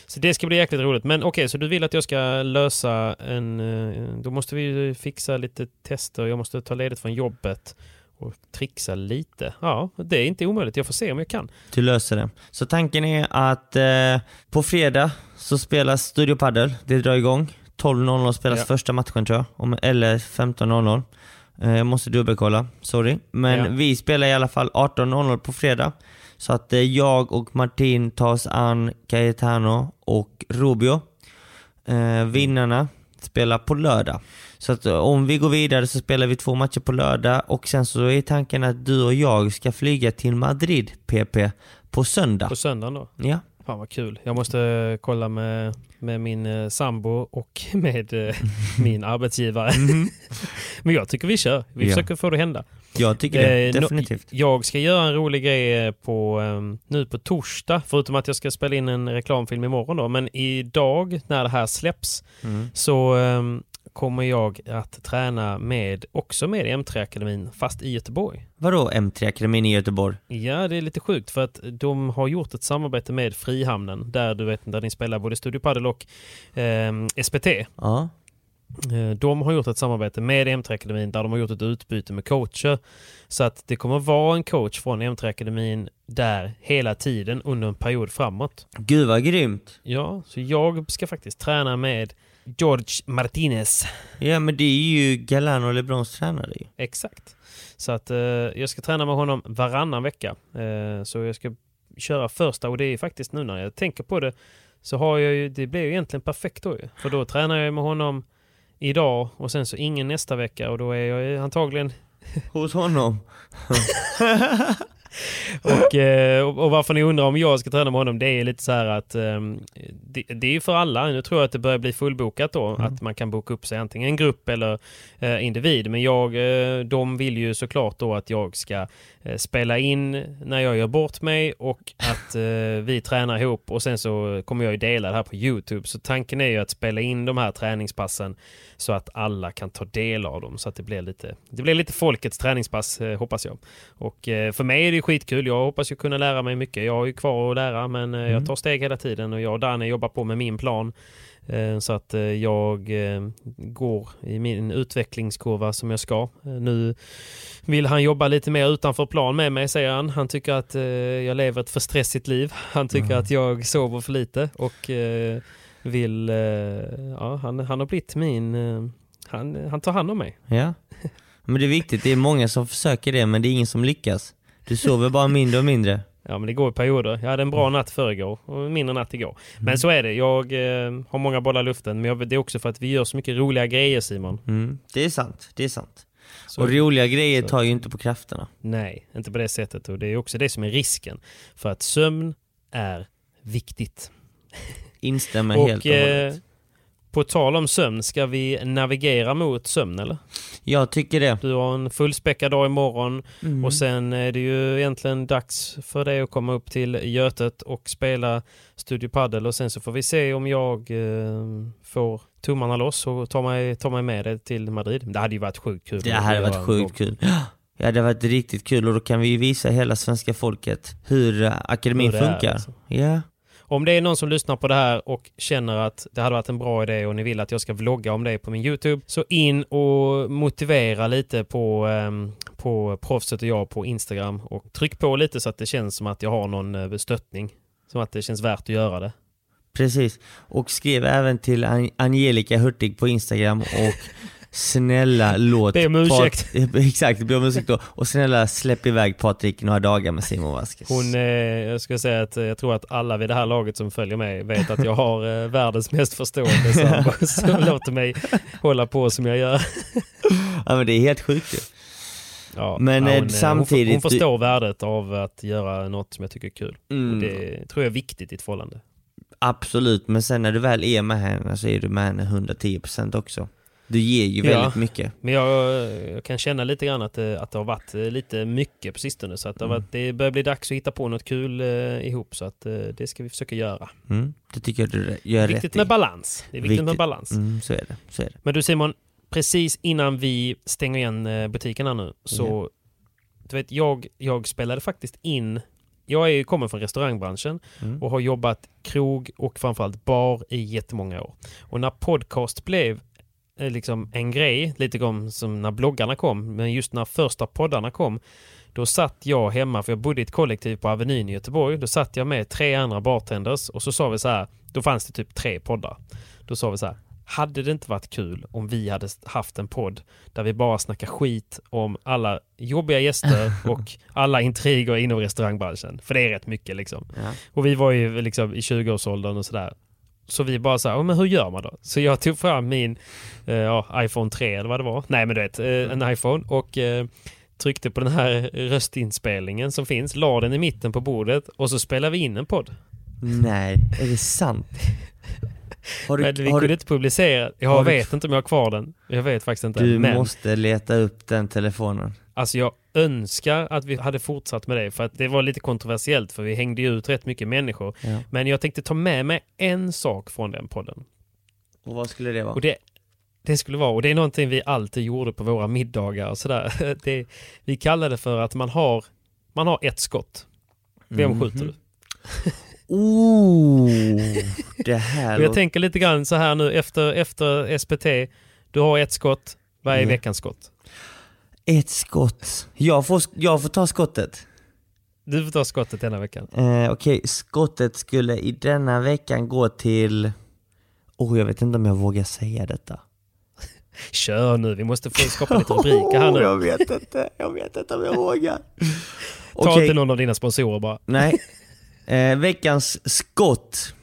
Speaker 3: Så det ska bli jäkligt roligt. Men okej, så du vill att jag ska lösa en... eh, Då måste vi fixa lite tester. Jag måste ta ledigt från jobbet och trixa lite. Ja, det är inte omöjligt. Jag får se om jag kan.
Speaker 4: Du löser det. Så tanken är att eh, på fredag så spelas Studio Padel. Det drar igång. 12.00 spelas
Speaker 3: Ja.
Speaker 4: första matchen tror jag. Eller 15.00. Eh, jag måste dubbelkolla. Sorry. Men
Speaker 3: Ja.
Speaker 4: vi spelar i alla fall 18.00 på fredag. Så att eh, jag och Martin tar oss an Cayetano och Rubio. Eh, vinnarna spelar på lördag. Så att om vi går vidare så spelar vi två matcher på lördag och sen så är tanken att du och jag ska flyga till Madrid, PP, på söndag.
Speaker 3: På söndagen då?
Speaker 4: Ja.
Speaker 3: Fan vad kul. Jag måste kolla med, med min eh, sambo och med eh, min arbetsgivare. Men jag tycker vi kör. Vi
Speaker 4: Ja.
Speaker 3: försöker få det att hända.
Speaker 4: Jag tycker det,
Speaker 3: Eh,
Speaker 4: definitivt.
Speaker 3: Jag ska göra en rolig grej eh, på, eh, nu på torsdag, förutom att jag ska spela in en reklamfilm imorgon då. Men idag när det här släpps
Speaker 4: Mm.
Speaker 3: så eh, kommer jag att träna med, också med M3-akademin, fast i Göteborg.
Speaker 4: Vadå M3-akademin i Göteborg?
Speaker 3: Ja, det är lite sjukt för att de har gjort ett samarbete med Frihamnen där du vet där ni spelar både Studio Padel och eh, SPT.
Speaker 4: Ja.
Speaker 3: De har gjort ett samarbete med M3-akademin där de har gjort ett utbyte med coacher. Så att det kommer vara en coach från M3-akademin där hela tiden under en period framåt.
Speaker 4: Gud vad grymt!
Speaker 3: Ja, så jag ska faktiskt träna med George Martinez.
Speaker 4: Ja men det är ju Galano Lebrons tränare ju.
Speaker 3: Exakt. Så att eh, jag ska träna med honom varannan vecka. Eh, så jag ska köra första och det är faktiskt nu när jag tänker på det så har jag ju, det blir ju egentligen perfekt då ju. För då tränar jag med honom idag och sen så ingen nästa vecka och då är jag ju antagligen
Speaker 4: Hos honom.
Speaker 3: och, eh, och och varför ni undrar om jag ska träna med honom, det är lite så här att ehm, det, det är för alla. Nu tror jag att det börjar bli fullbokat då, att man kan boka upp sig antingen en grupp eller eh, individ. Men jag, eh, de vill ju såklart då att jag ska spela in när jag gör bort mig och att vi tränar ihop och sen så kommer jag ju dela det här på Youtube. Så tanken är ju att spela in de här träningspassen så att alla kan ta del av dem så att det blir lite, det blir lite folkets träningspass hoppas jag. Och för mig är det ju skitkul. Jag hoppas ju kunna lära mig mycket. Jag har ju kvar att lära men eh, jag tar steg hela tiden och jag och Danne jobbar på med min plan. Eh, Så att eh, jag går i min utvecklingskurva som jag ska. Nu vill han jobba lite mer utanför plan med mig säger han. Han tycker att jag lever ett för stressigt liv. Han tycker att jag sover för lite och vill... Ja, han, han har blivit min... Han, han tar hand om mig.
Speaker 4: Ja. Men det är viktigt, det är många som försöker det men det är ingen som lyckas. Du sover bara mindre och mindre.
Speaker 3: Ja men det går i perioder. Jag hade en bra natt förrgår och en mindre natt igår. Men så är det. Jag eh, har många bollar i luften. Men jag, det är också för att vi gör så mycket roliga grejer Simon.
Speaker 4: Mm. Det är sant, det är sant.
Speaker 3: Så,
Speaker 4: Och roliga grejer
Speaker 3: så-
Speaker 4: tar ju inte på krafterna.
Speaker 3: Nej, inte på det sättet. Och det är också det som är risken. För att sömn är viktigt.
Speaker 4: Instämmer helt
Speaker 3: och eh,
Speaker 4: hållet.
Speaker 3: På tal om sömn, ska vi navigera mot sömn eller?
Speaker 4: Jag tycker det.
Speaker 3: Du har en fullspäckad dag imorgon
Speaker 4: Mm.
Speaker 3: och sen är det ju egentligen dags för dig att komma upp till Götet och spela Studio Padel och sen så får vi se om jag eh, får tummarna loss och ta mig, ta mig med dig till Madrid. Det hade ju varit sjukt kul.
Speaker 4: Det hade varit sjukt kul. Ja, det hade varit riktigt kul och då kan vi ju visa hela svenska folket hur eh, akademin
Speaker 3: Hur
Speaker 4: funkar.
Speaker 3: alltså.
Speaker 4: Ja.
Speaker 3: Om det är någon som lyssnar på det här och känner att det hade varit en bra idé och ni vill att jag ska vlogga om det på min YouTube, så in och motivera lite på, ehm, på proffset och jag på Instagram och tryck på lite så att det känns som att jag har någon eh, stöttning. Som att det känns värt att göra det.
Speaker 4: Precis. Och skriv även till An- Angelica Hurtig på Instagram och snälla låt...
Speaker 3: Be om ursäkt.
Speaker 4: Pat- Exakt, be om ursäkt då. Och snälla släpp iväg Patrik några dagar med Simon Vasquez.
Speaker 3: Hon, eh, jag ska säga att eh, jag tror att alla vid det här laget som följer mig vet att jag har eh, världens mest förstående sambo som låter mig hålla på som jag gör.
Speaker 4: Ja men det är helt sjukt ju.
Speaker 3: Ja,
Speaker 4: Men, eh,
Speaker 3: hon,
Speaker 4: samtidigt-
Speaker 3: Hon, förstår värdet av att göra något som jag tycker är kul.
Speaker 4: Mm.
Speaker 3: Och det tror jag är viktigt i ett förhållande.
Speaker 4: Absolut, men sen när du väl är med henne så är du med henne 110% också. Du ger ju
Speaker 3: Ja.
Speaker 4: väldigt mycket.
Speaker 3: Men jag, jag kan känna lite grann att det, att det har varit eh, lite mycket på sistone. Så att det,
Speaker 4: Mm.
Speaker 3: varit, det börjar bli dags att hitta på något kul eh, ihop. Så att eh, det ska vi försöka göra.
Speaker 4: Mm, det tycker jag du gör
Speaker 3: Viktigt
Speaker 4: rätt i.
Speaker 3: med balans. Det är viktigt, med
Speaker 4: Viktigt.
Speaker 3: balans.
Speaker 4: Mm, så är det. Så är det.
Speaker 3: Men du Simon, precis innan vi stänger igen eh, butikerna nu så du vet, jag, jag spelade faktiskt in jag är, kommer från restaurangbranschen
Speaker 4: Mm.
Speaker 3: och har jobbat krog och framförallt bar i jättemånga år. Och när podcast blev eh, liksom en grej, lite grann som när bloggarna kom, men just när första poddarna kom, då satt jag hemma, för jag bodde i ett kollektiv på Avenyn i Göteborg. Då satt jag med tre andra bartenders och så sa vi så här, då fanns det typ tre poddar. Då sa vi så här, hade det inte varit kul om vi hade haft en podd där vi bara snackar skit om alla jobbiga gäster och alla intriger inom restaurangbranschen? För det är rätt mycket liksom.
Speaker 4: Ja.
Speaker 3: Och vi var ju liksom i 20-årsåldern och sådär. Så vi bara så här, "Ja, men hur gör man då? Så jag tog fram min eh, iPhone 3 eller vad det var. Nej men du vet, eh, en iPhone och eh, tryckte på den här röstinspelningen som finns, la den i mitten på bordet och så spelade vi in en podd.
Speaker 4: Nej, är det sant? Har
Speaker 3: men vi
Speaker 4: har
Speaker 3: kunde inte publicera. Jag
Speaker 4: har du-
Speaker 3: vet inte om jag har kvar den. Jag vet faktiskt inte.
Speaker 4: du
Speaker 3: men
Speaker 4: måste leta upp den telefonen.
Speaker 3: Alltså jag önskar att vi hade fortsatt med det för att det var lite kontroversiellt för vi hängde ju ut rätt mycket människor.
Speaker 4: Ja.
Speaker 3: Men jag tänkte ta med mig en sak från den podden.
Speaker 4: Och vad skulle det vara?
Speaker 3: Och det, det skulle vara, och det är någonting vi alltid gjorde på våra middagar och sådär. Det, vi kallar det för att man har, man har ett skott. Vem
Speaker 4: Mhm.
Speaker 3: skjuter du?
Speaker 4: Oh, det här
Speaker 3: jag tänker lite grann så här nu efter, efter SPT. Du har ett skott. Vad är
Speaker 4: Ja.
Speaker 3: veckans skott?
Speaker 4: Ett skott. Jag får, jag får ta skottet.
Speaker 3: Du får ta skottet denna veckan.
Speaker 4: Eh, Okej, skottet skulle i denna veckan gå till... Oh, jag vet inte om jag vågar säga detta.
Speaker 3: Kör nu, vi måste få skapa lite rubriker här
Speaker 4: Oh, jag
Speaker 3: nu.
Speaker 4: vet inte, jag vet inte om jag vågar.
Speaker 3: Ta
Speaker 4: Okej,
Speaker 3: inte någon av dina sponsorer bara.
Speaker 4: nej. Eh, veckans skott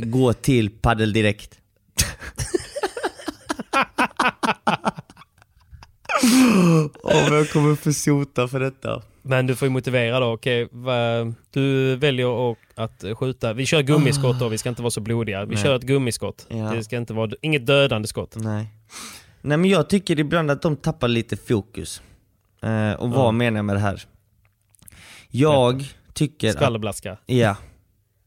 Speaker 4: går till Paddel Direkt. Om jag kommer få sota för detta.
Speaker 3: Men du får ju motivera då. Okej, du väljer att, att skjuta. Vi kör gummiskott då, vi ska inte vara så blodiga. Vi
Speaker 4: Nej.
Speaker 3: kör ett gummiskott.
Speaker 4: Ja.
Speaker 3: Det ska inte vara, inget dödande skott.
Speaker 4: Nej. Nej men jag tycker ibland att de tappar lite fokus. Eh, och vad
Speaker 3: Ja.
Speaker 4: menar jag med det här? Jag tycker att,
Speaker 3: Skvallerblaska.
Speaker 4: ja.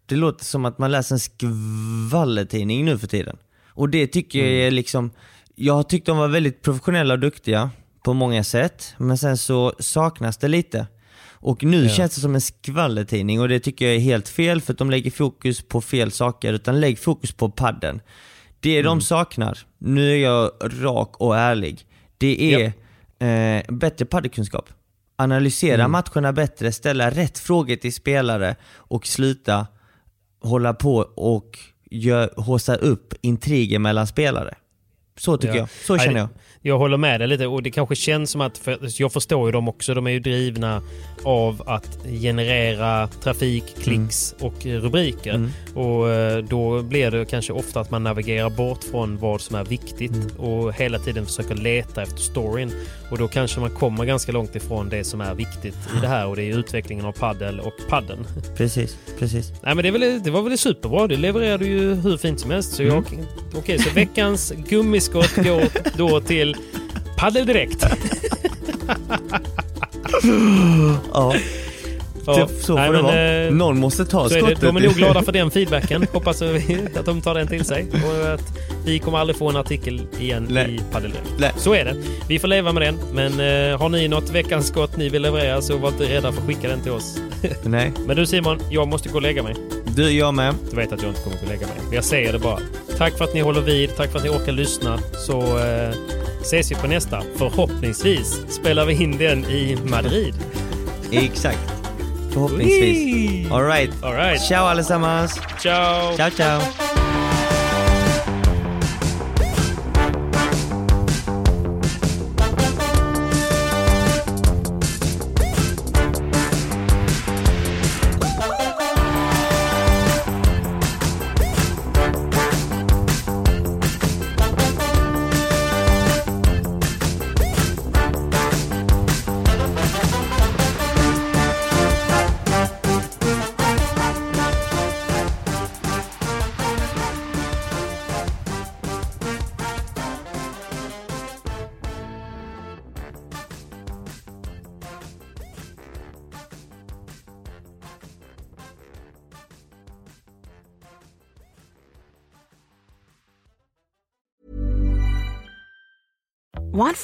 Speaker 4: Det låter som att man läser en skvallertidning nu för tiden. Och det tycker jag är liksom, jag har tyckt de var väldigt professionella och duktiga på många sätt, men sen så saknas det lite. Och nu
Speaker 3: Ja.
Speaker 4: känns det som en skvallertidning och det tycker jag är helt fel för att de lägger fokus på fel saker, utan lägg fokus på padden. Det de saknar, nu är jag rak och ärlig, det är eh, bättre paddelkunskap. Analysera matcherna bättre, ställa rätt frågor till spelare och sluta hålla på och gör, håsa upp intriger mellan spelare. Så tycker
Speaker 3: Ja.
Speaker 4: jag. Så känner jag.
Speaker 3: Jag håller med dig lite och det kanske känns som att, för jag förstår ju dem också, de är ju drivna av att generera trafik, klicks och rubriker.
Speaker 4: Mm.
Speaker 3: Och eh, då blir det kanske ofta att man navigerar bort från vad som är viktigt
Speaker 4: Mm.
Speaker 3: och hela tiden försöker leta efter storyn. Och då kanske man kommer ganska långt ifrån det som är viktigt i det här och det är utvecklingen av paddel och padden.
Speaker 4: Precis, precis.
Speaker 3: Nej men det, väl, det var väl superbra, det levererar du ju hur fint som helst. Så jag, Okej, så veckans gummiskott går då till till Paddel Direkt.
Speaker 4: Ja,
Speaker 3: Ja,
Speaker 4: det, så
Speaker 3: nej,
Speaker 4: får det
Speaker 3: men,
Speaker 4: vara.
Speaker 3: eh,
Speaker 4: Någon måste ta
Speaker 3: Så är det,
Speaker 4: skottet.
Speaker 3: de är nog glada för den feedbacken. Hoppas att de tar den till sig. Och att vi kommer aldrig få en artikel igen
Speaker 4: Nej.
Speaker 3: i Padel.
Speaker 4: Nej.
Speaker 3: Så är det. Vi får leva med den. Men eh, har ni något veckans skott ni vill leverera så var inte rädda för att skicka den till oss.
Speaker 4: Nej,
Speaker 3: Men du Simon, jag måste gå och lägga mig.
Speaker 4: du, jag med.
Speaker 3: Du vet att jag inte kommer att gå och lägga mig. Men jag säger det bara. Tack för att ni håller vid. Tack för att ni orkar lyssna. Så eh, ses vi på nästa. Förhoppningsvis spelar vi in den i Madrid.
Speaker 4: Exakt. Talking Space.
Speaker 3: Alright. Alright.
Speaker 4: Ciao allesammans.
Speaker 3: Ciao.
Speaker 4: Ciao ciao.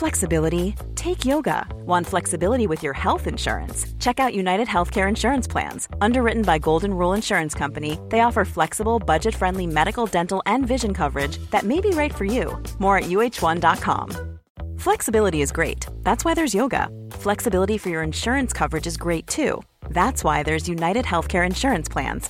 Speaker 6: Flexibility? Take yoga. Want flexibility with your health insurance? Check out United Healthcare Insurance Plans. Underwritten by Golden Rule Insurance Company, they offer flexible, budget friendly medical, dental, and vision coverage that may be right for you. More at uh1.com. Flexibility is great. That's why there's yoga. Flexibility for your insurance coverage is great too. That's why there's United Healthcare Insurance Plans.